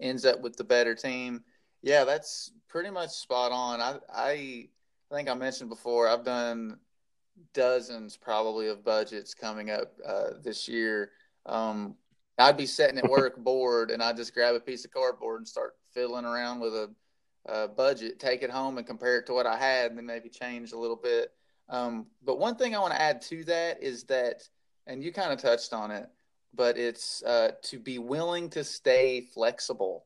S3: ends up with the better team? Yeah, that's pretty much spot on. I I I think I mentioned before I've done dozens probably of budgets coming up uh, this year. Um, I'd be sitting at work <laughs> bored, and I'd just grab a piece of cardboard and start fiddling around with a, a, budget, take it home and compare it to what I had, and then maybe change a little bit. Um, but one thing I want to add to that is that, and you kind of touched on it, but it's uh, to be willing to stay flexible.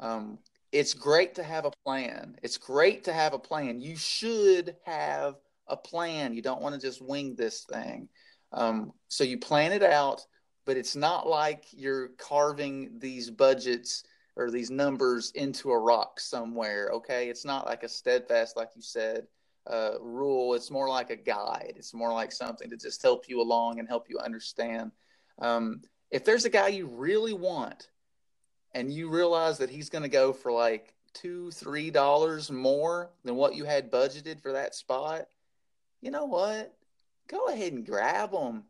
S3: Um, it's great to have a plan. It's great to have a plan. You should have a plan. You don't want to just wing this thing. Um, so you plan it out but it's not like you're carving these budgets or these numbers into a rock somewhere. Okay, it's not like a steadfast, like you said, uh, rule. It's more like a guide. It's more like something to just help you along and help you understand. Um, if there's a guy you really want, and you realize that he's going to go for like two, three dollars more than what you had budgeted for that spot, you know what? Go ahead and grab him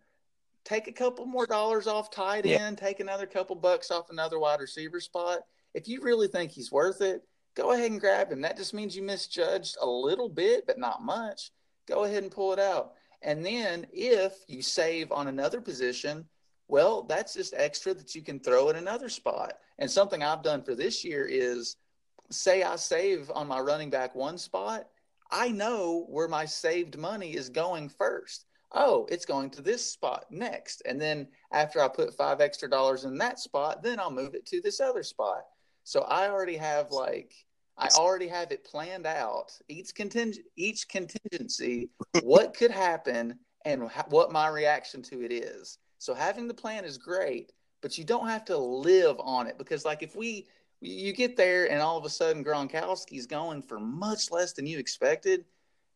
S3: take a couple more dollars off tight yeah. end, take another couple bucks off another wide receiver spot. If you really think he's worth it, go ahead and grab him. That just means you misjudged a little bit, but not much. Go ahead and pull it out. And then if you save on another position, well, that's just extra that you can throw in another spot. And something I've done for this year is say I save on my running back one spot, I know where my saved money is going first oh, it's going to this spot next. And then after I put five extra dollars in that spot, then I'll move it to this other spot. So I already have like, I already have it planned out. Each contingent, each contingency, what could happen and what my reaction to it is. So having the plan is great, but you don't have to live on it because like if we, you get there and all of a sudden Gronkowski's going for much less than you expected.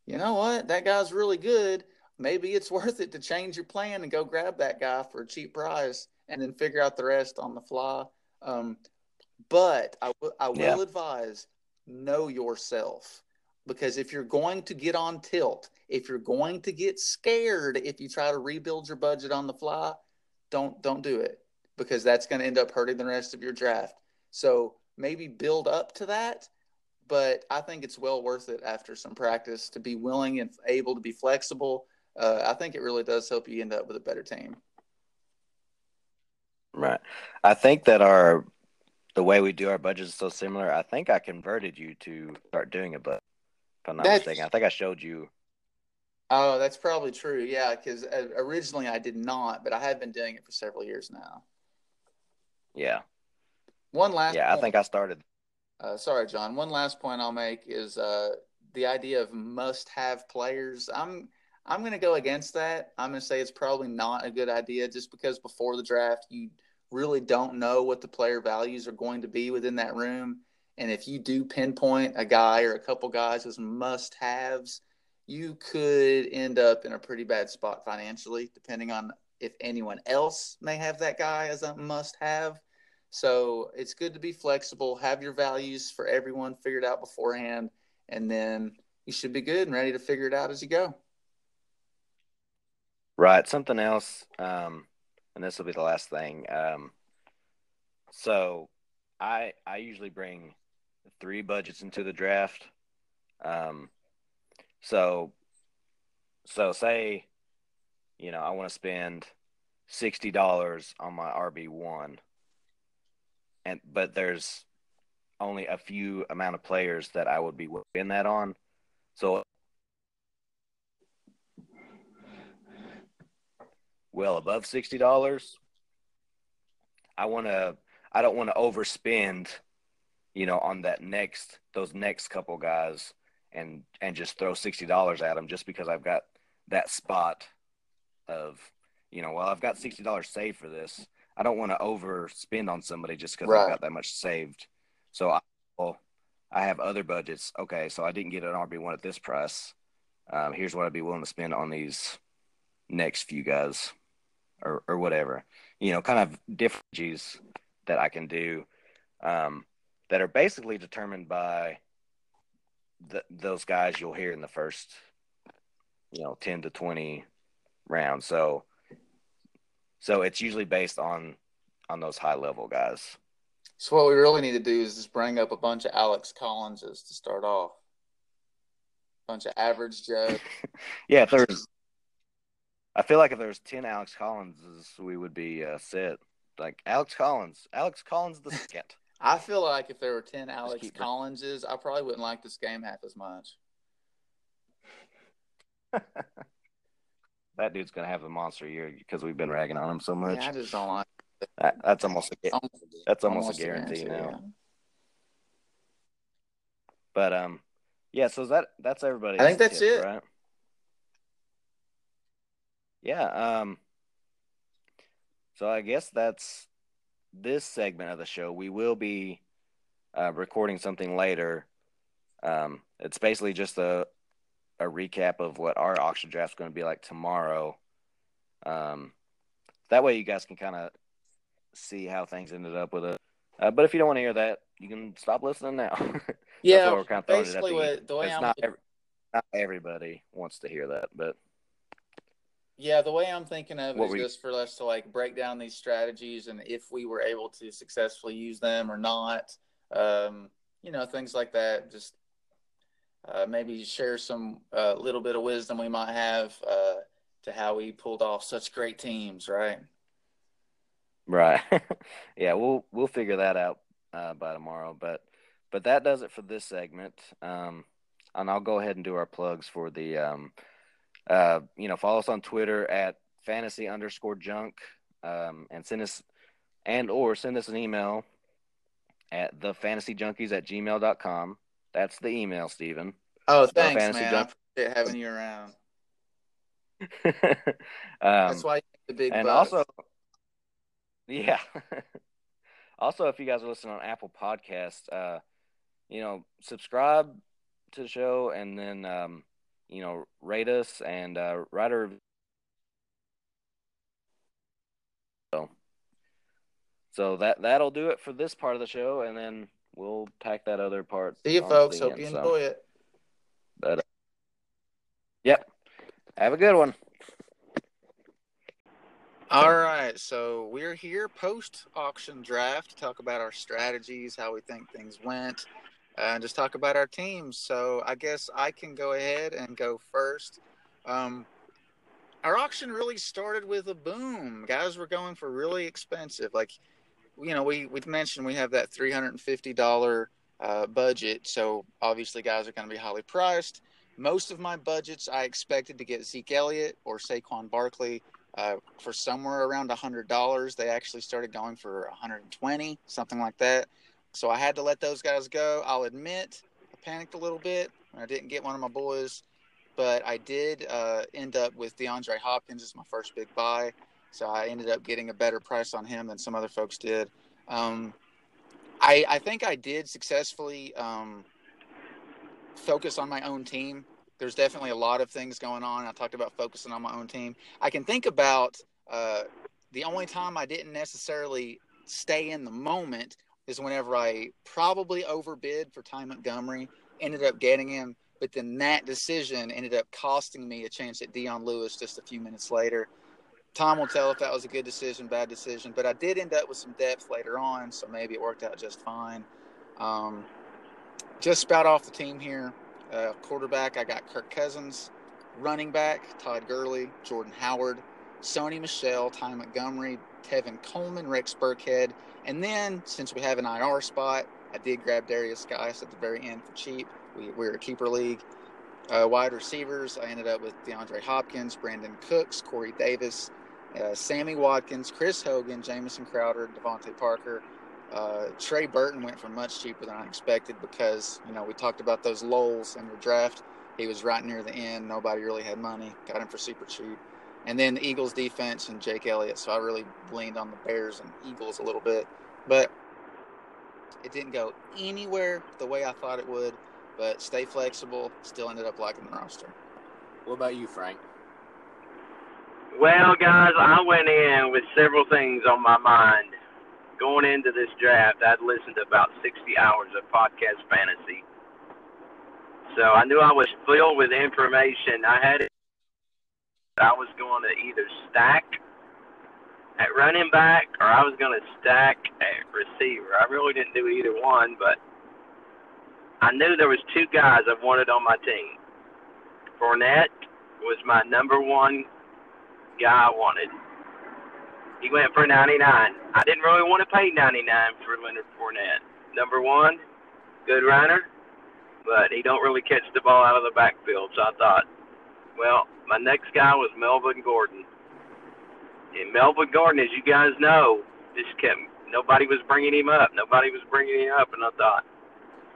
S3: You know what? That guy's really good maybe it's <laughs> worth it to change your plan and go grab that guy for a cheap price and then figure out the rest on the fly. Um, but I, w- I will yeah. advise know yourself because if you're going to get on tilt, if you're going to get scared, if you try to rebuild your budget on the fly, don't don't do it because that's going to end up hurting the rest of your draft. So maybe build up to that, but I think it's well worth it after some practice to be willing and able to be flexible uh, I think it really does help you end up with a better team.
S2: Right. I think that our the way we do our budget is so similar. I think I converted you to start doing a budget. If I'm not that's, mistaken, I think I showed you.
S3: Oh, that's probably true. Yeah, because uh, originally I did not, but I have been doing it for several years now.
S2: Yeah.
S3: One last.
S2: Yeah, point. I think I started.
S3: Uh, sorry, John. One last point I'll make is uh, the idea of must-have players. I'm I'm going to go against that. I'm going to say it's probably not a good idea just because before the draft, you really don't know what the player values are going to be within that room. And if you do pinpoint a guy or a couple guys as must haves, you could end up in a pretty bad spot financially, depending on if anyone else may have that guy as a must have. So it's good to be flexible, have your values for everyone figured out beforehand, and then you should be good and ready to figure it out as you go.
S2: Right. Something else, um, and this will be the last thing. Um, so, I I usually bring three budgets into the draft. Um, so, so say, you know, I want to spend sixty dollars on my RB one, and but there's only a few amount of players that I would be in that on. So well above sixty dollars, I want to. I don't want to overspend, you know, on that next those next couple guys and and just throw sixty dollars at them just because I've got that spot of, you know, well I've got sixty dollars saved for this. I don't want to overspend on somebody just because right. I've got that much saved. So I will I have other budgets. Okay, so I didn't get an RB one at this price. Um, here's what I'd be willing to spend on these next few guys, or or whatever. You know, kind of different that I can do um, that are basically determined by the, those guys you'll hear in the first, you know, ten to twenty rounds. So, so it's usually based on on those high level guys.
S3: So what we really need to do is just bring up a bunch of Alex Collinses to start off. A bunch of average Joe. <laughs>
S2: yeah, there's, I feel like if there was ten Alex Collinses, we would be uh, set. Like Alex Collins, Alex Collins the second. <laughs>
S3: I feel like if there were ten Alex Collinses, I probably wouldn't like this game half as much.
S2: that dude's gonna have a monster year because we've been ragging on him so much.
S3: Yeah, I just don't like.
S2: That, that's almost a that's almost, almost a guarantee, a guarantee now. Yeah. But um, yeah. So that that's everybody.
S3: I think that's it. Right.
S2: Yeah. Um. So I guess that's this segment of the show. We will be uh, recording something later. Um, it's basically just a a recap of what our auction draft is going to be like tomorrow. Um, that way you guys can kind of see how things ended up with it. Uh, but if you don't want to hear that, you can stop listening now. <laughs>
S3: yeah, we're kind of basically what, the way
S2: I'm not, every, not everybody wants to hear that, but
S3: yeah, the way I'm thinking of it is we, just for us to like break down these strategies and if we were able to successfully use them or not. Um, you know, things like that. Just uh, maybe share some uh, little bit of wisdom we might have uh, to how we pulled off such great teams, right?
S2: Right. <laughs> yeah, we'll we'll figure that out uh, by tomorrow. But but that does it for this segment. Um, and I'll go ahead and do our plugs for the. Um, uh, you know, follow us on Twitter at fantasy underscore junk, um, and send us and or send us an email at the fantasy junkies at gmail.com. That's the email, Stephen.
S3: Oh, thanks, man. Junk- I appreciate having you around. <laughs> um, That's why the big
S2: and buzz. also yeah. <laughs> also, if you guys are listening on Apple Podcasts, uh, you know, subscribe to the show and then, um, you know, rate us and uh, write a review. So, so that that'll do it for this part of the show, and then we'll tack that other part.
S3: See you, folks. Hope end, you enjoy so. it.
S2: But, uh, yep. Have a good one.
S3: All right, so we're here post auction draft to talk about our strategies, how we think things went, and just talk about our teams. So I guess I can go ahead and go first. Um, our auction really started with a boom. Guys were going for really expensive. Like, you know, we we mentioned we have that three hundred and fifty dollar uh, budget, so obviously guys are going to be highly priced. Most of my budgets, I expected to get Zeke Elliott or Saquon Barkley uh, for somewhere around $100. They actually started going for 120, something like that. So I had to let those guys go. I'll admit I panicked a little bit I didn't get one of my boys, but I did uh, end up with DeAndre Hopkins as my first big buy. So I ended up getting a better price on him than some other folks did. Um, I, I, think I did successfully um, focus on my own team there's definitely a lot of things going on. I talked about focusing on my own team. I can think about uh, the only time I didn't necessarily stay in the moment is whenever I probably overbid for Ty Montgomery, ended up getting him, but then that decision ended up costing me a chance at Dion Lewis just a few minutes later. Time will tell if that was a good decision, bad decision, but I did end up with some depth later on, so maybe it worked out just fine. Um, just spout off the team here. Uh, quarterback, I got Kirk Cousins. Running back, Todd Gurley, Jordan Howard, Sony Michel, Ty Montgomery, Tevin Coleman, Rex Burkhead. And then, since we have an IR spot, I did grab Derrius Guice at the very end for cheap. We, we're a keeper league. Uh, wide receivers, I ended up with DeAndre Hopkins, Brandin Cooks, Corey Davis, uh, Sammy Watkins, Chris Hogan, Jamison Crowder, DeVante Parker, uh, Trey Burton went for much cheaper than I expected because, you know, we talked about those lulls in your draft. He was right near the end. Nobody really had money. Got him for super cheap. And then the Eagles defense and Jake Elliott. So I really leaned on the Bears and Eagles a little bit. But It didn't go anywhere the way I thought it would, but stay flexible. Still ended up liking the roster.
S2: What about you, Frank?
S4: Well, guys, I went in with several things on my mind. Going into this draft, I'd listened to about 60 hours of podcast fantasy. So I knew I was filled with information. I had it. I was going to either stack at running back or I was going to stack at receiver. I really didn't do either one, but I knew there was two guys I wanted on my team. Fournette was my number one guy I wanted. He went for 99. I didn't really want to pay 99 for Leonard Fournette. Number one, good runner, but he don't really catch the ball out of the backfield. So I thought, well, my next guy was Melvin Gordon. And Melvin Gordon, as you guys know, just kept nobody was bringing him up. Nobody was bringing him up, and I thought,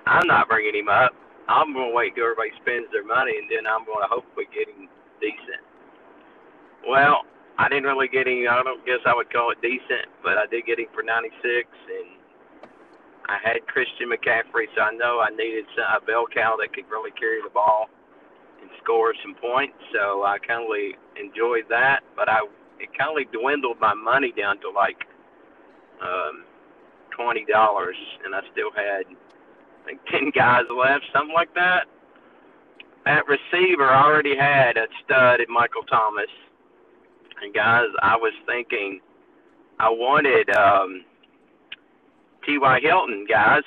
S4: I'm not bringing him up. I'm going to wait till everybody spends their money, and then I'm going to hopefully get him decent. Well, I didn't really get him. I don't guess I would call it decent, but I did get him for 96, and I had Christian McCaffrey, so I know I needed a bell cow that could really carry the ball score some points. So I kind of enjoyed that, but I it kind of dwindled my money down to like um, twenty dollars, and I still had like <laughs> ten guys left, something like that. At receiver, I already had a stud at Michael Thomas and guys, I was thinking, I wanted um, T.Y. Hilton, guys.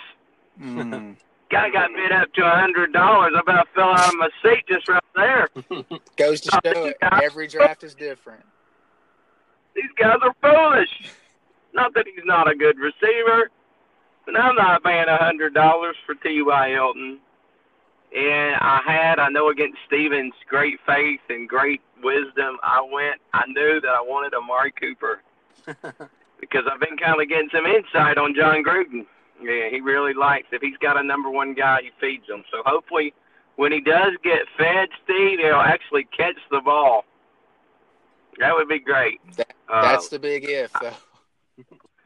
S4: Mm. <laughs> Guy got bid up to a hundred dollars. I about fell out of my seat just right there. <laughs>
S3: Goes to show it. Every draft is different.
S4: These guys are foolish. Not that he's not a good receiver, but I'm not paying a hundred dollars for T.Y. Hilton. And I had, I know against Stevens' great faith and great wisdom, I went, I knew that I wanted Amari Cooper <laughs> because I've been kind of getting some insight on Jon Gruden. Yeah, he really likes, if he's got a number one guy, he feeds him. So hopefully when he does get fed, Steve, he'll actually catch the ball. That would be great.
S3: That, that's uh, the big if, though.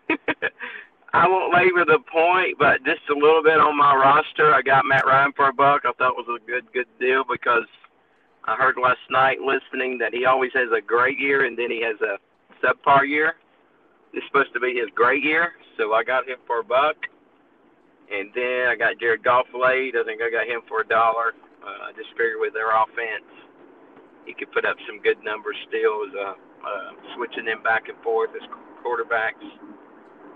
S3: <laughs>
S4: I won't labor the point, but just a little bit on my roster. I got Matt Ryan for a buck. I thought it was a good, good deal because I heard last night listening that he always has a great year and then he has a subpar year. This supposed to be his great year, so I got him for a buck. And then I got Jared Goff late. I think I got him for a dollar. Uh, I just figured with their offense, he could put up some good numbers still as uh, uh, switching them back and forth as quarterbacks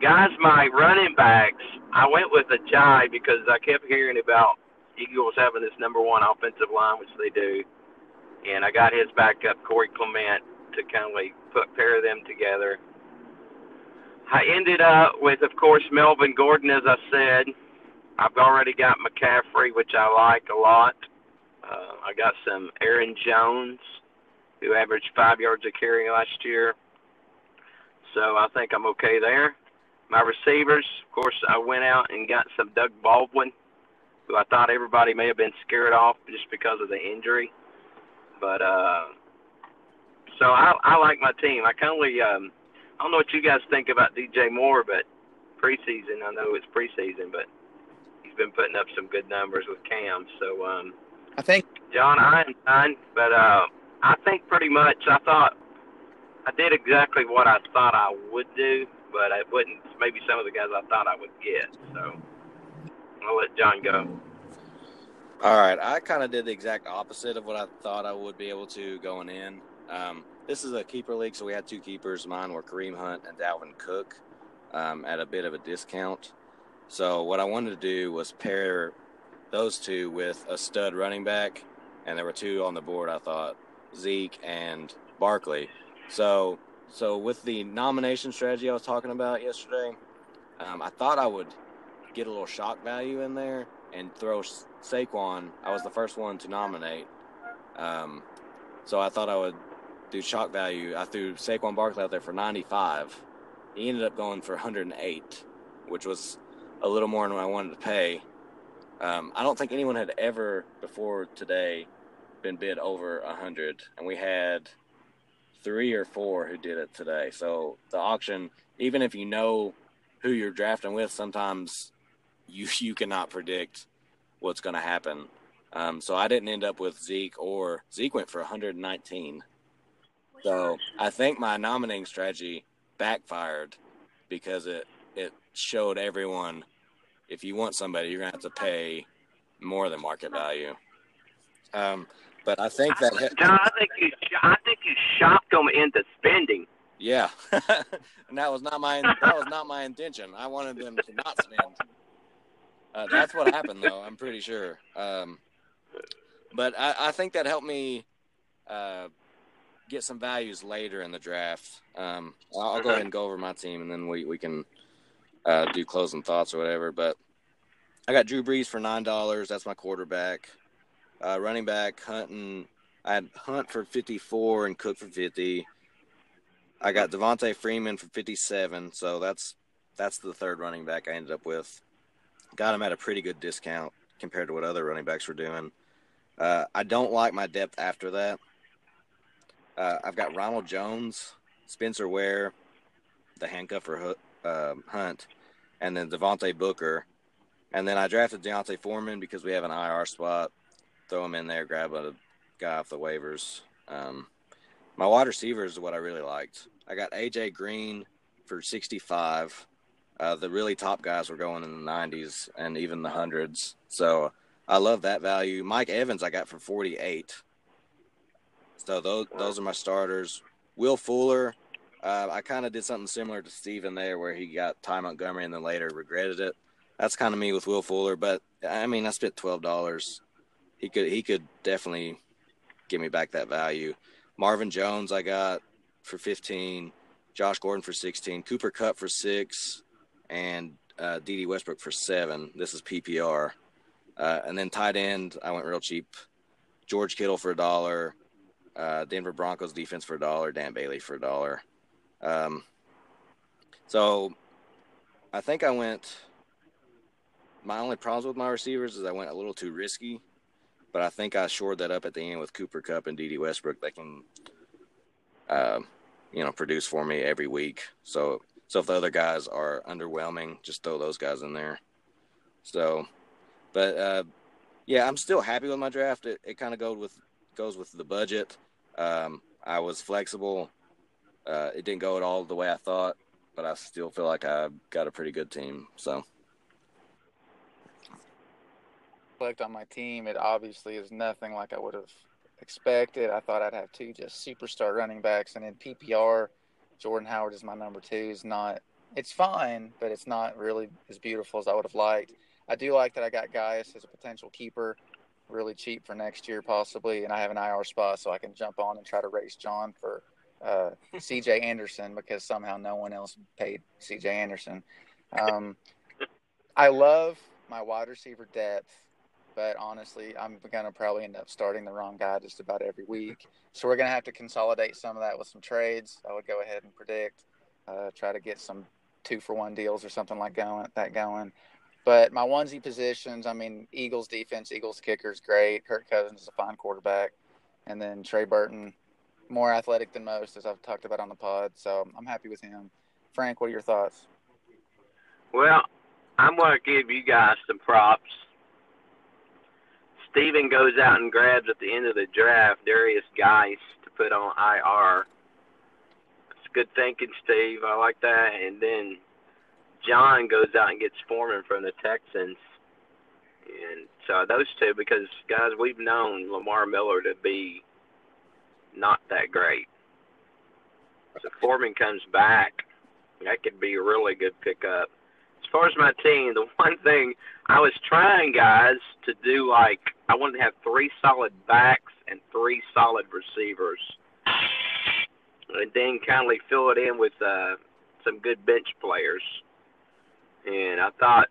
S4: guys, my running backs, I went with a jive because I kept hearing about Eagles having this number one offensive line, which they do, and I got his backup, Corey Clement, to kind of like put pair them together. I ended up with, of course, Melvin Gordon, as I said. I've already got McCaffrey, which I like a lot. Uh, I got some Aaron Jones, who averaged five yards a carry last year. So I think I'm okay there. My receivers, of course, I went out and got some Doug Baldwin, who I thought everybody may have been scared off just because of the injury. But uh, so I, I like my team. I kind of um, I don't know what you guys think about DJ Moore, but preseason, I know it's preseason, but he's been putting up some good numbers with Cam. So um,
S3: I think
S4: John, I am fine, but uh, I think pretty much I thought I did exactly what I thought I would do but I wouldn't. Maybe some of the guys I thought I would get. So I'll let John go.
S2: All right, I kind of did the exact opposite of what I thought I would be able to going in. Um, this is a keeper league, so we had two keepers. Mine were Kareem Hunt and Dalvin Cook um, at a bit of a discount. So what I wanted to do was pair those two with a stud running back, and there were two on the board. I thought Zeke and Barkley. So so with the nomination strategy I was talking about yesterday, um, I thought I would get a little shock value in there and throw Saquon. I was the first one to nominate, um, so I thought I would do shock value. I threw Saquon Barkley out there for 95. He ended up going for 108, which was a little more than I wanted to pay. Um, I don't think anyone had ever before today been bid over 100, and we had three or four who did it today. So the auction, even if you know who you're drafting with, sometimes you <laughs> you cannot predict what's going to happen. Um, so I didn't end up with Zeke or Zeke went for 119. So I think my nominating strategy backfired because it it showed everyone if you want somebody, you're gonna have to pay more than market value. Um, but I think that
S4: John, I think you I think you shocked them into spending.
S2: Yeah, <laughs> and that was not my that was not my intention. I wanted them to not spend. Uh, that's what happened, though. I'm pretty sure. Um, but I, I, think that helped me uh, get some values later in the draft. Um, I'll, go ahead and go over my team, and then we we can uh, do closing thoughts or whatever. But I got Drew Brees for nine dollars. That's my quarterback. Uh, running back Hunting. I had Hunt for fifty four and Cook for fifty. I got Devonta Freeman for 57, so that's that's the third running back I ended up with. Got him at a pretty good discount compared to what other running backs were doing. Uh, I don't like my depth after that. Uh, I've got Ronald Jones, Spencer Ware, the handcuff for uh, Hunt, and then Devontae Booker. And then I drafted D'Onta Foreman because we have an IR spot. Throw him in there, grab a guy off the waivers. Um, my wide receivers is what I really liked. I got AJ Green for 65. Uh, the really top guys were going in the 90s and even the hundreds. So I love that value. Mike Evans I got for 48. So those those are my starters. Will Fuller, uh, I kind of did something similar to Steven there, where he got Ty Montgomery and then later regretted it. That's kind of me with Will Fuller, but I mean I spent twelve dollars. He could he could definitely give me back that value. Marvin Jones, I got for 15. Josh Gordon for 16. Cooper Kupp for six. And uh, Dede Westbrook for seven. This is PPR. Uh, and then tight end, I went real cheap. George Kittle for a dollar. Uh, Denver Broncos defense for a dollar. Dan Bailey for a dollar. Um, so I think I went. My only problems with my receivers is I went a little too risky but I think I shored that up at the end with Cooper Kupp and Dede Westbrook. They can, uh, you know, produce for me every week. So, so if the other guys are underwhelming, just throw those guys in there. So, but uh, yeah, I'm still happy with my draft. It, it kind of goes with goes with the budget. Um, I was flexible. Uh, it didn't go at all the way I thought, but I still feel like I've got a pretty good team. So
S3: reflect on my team, it obviously is nothing like I would have expected. I thought I'd have two just superstar running backs, and in PPR, Jordan Howard is my number two. Is not. It's fine, but it's not really as beautiful as I would have liked. I do like that I got Guice as a potential keeper, really cheap for next year possibly, and I have an IR spot so I can jump on and try to race John for uh, <laughs> C.J. Anderson because somehow no one else paid C.J. Anderson. Um, I love my wide receiver depth but honestly, I'm going to probably end up starting the wrong guy just about every week. So we're going to have to consolidate some of that with some trades. I would go ahead and predict, uh, try to get some two for one deals or something like going, that going. But my onesie positions, I mean, Eagles defense, Eagles kicker is great. Kirk Cousins is a fine quarterback. And then Trey Burton, more athletic than most, as I've talked about on the pod. So I'm happy with him. Frank, what are your thoughts?
S4: Well, I'm going to give you guys some props Steven goes out and grabs at the end of the draft Derrius Guice to put on IR. It's good thinking, Steve. I like that. And then John goes out and gets Foreman from the Texans. And so those two, because guys, we've known Lamar Miller to be not that great. So Foreman comes back, that could be a really good pickup. As far as my team, the <laughs> one thing I was trying, guys, to do like I wanted to have three solid backs and three solid receivers, and then kindly fill it in with uh, some good bench players. And I thought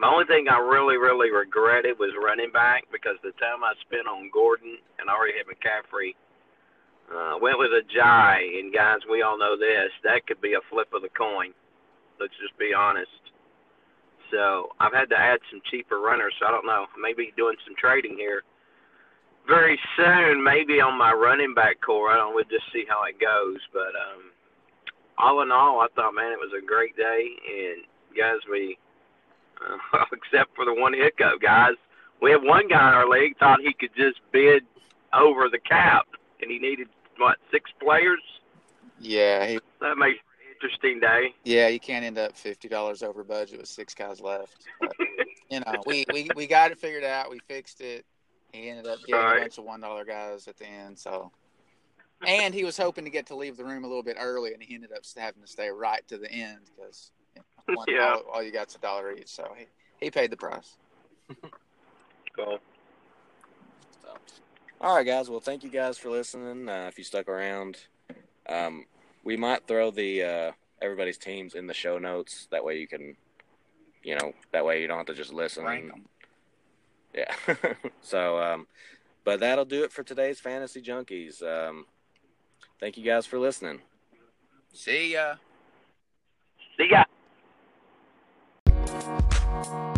S4: the only thing I really, really regretted was running back because the time I spent on Gordon and already had McCaffrey. Uh, went with Ajayi, and guys, we all know this. That could be a flip of the coin. Let's just be honest. So I've had to add some cheaper runners. So I don't know. Maybe doing some trading here very soon. Maybe on my running back core. I don't. We'll just see how it goes. But um, all in all, I thought, man, it was a great day. And guys, we uh, <laughs> except for the one hiccup, guys. We had one guy in our league thought he could just bid over the cap, and he needed what six players.
S3: Yeah, he,
S4: That makes an interesting day.
S3: yeah, you can't end up fifty dollars over budget with six guys left. But, you know, we, we we got it figured out. We fixed it. He ended up getting
S4: Right.
S3: a bunch of one dollar guys at the end. So, and he was hoping to get to leave the room a little bit early, and he ended up having to stay right to the end because one, <laughs>
S4: Yeah.
S3: all, all you got's a dollar each. So he, he paid the price. <laughs>
S4: Cool.
S2: So, all right, guys. Well, thank you guys for listening. Uh, if you stuck around, um, we might throw the uh, everybody's teams in the show notes. That way you can, you know, that way you don't have to just listen.
S3: Rank 'em.
S2: Yeah. <laughs> so, um, but that'll do it for today's Fantasy Junkies. Um, thank you guys for listening.
S3: See ya.
S4: See ya.
S5: Thank you.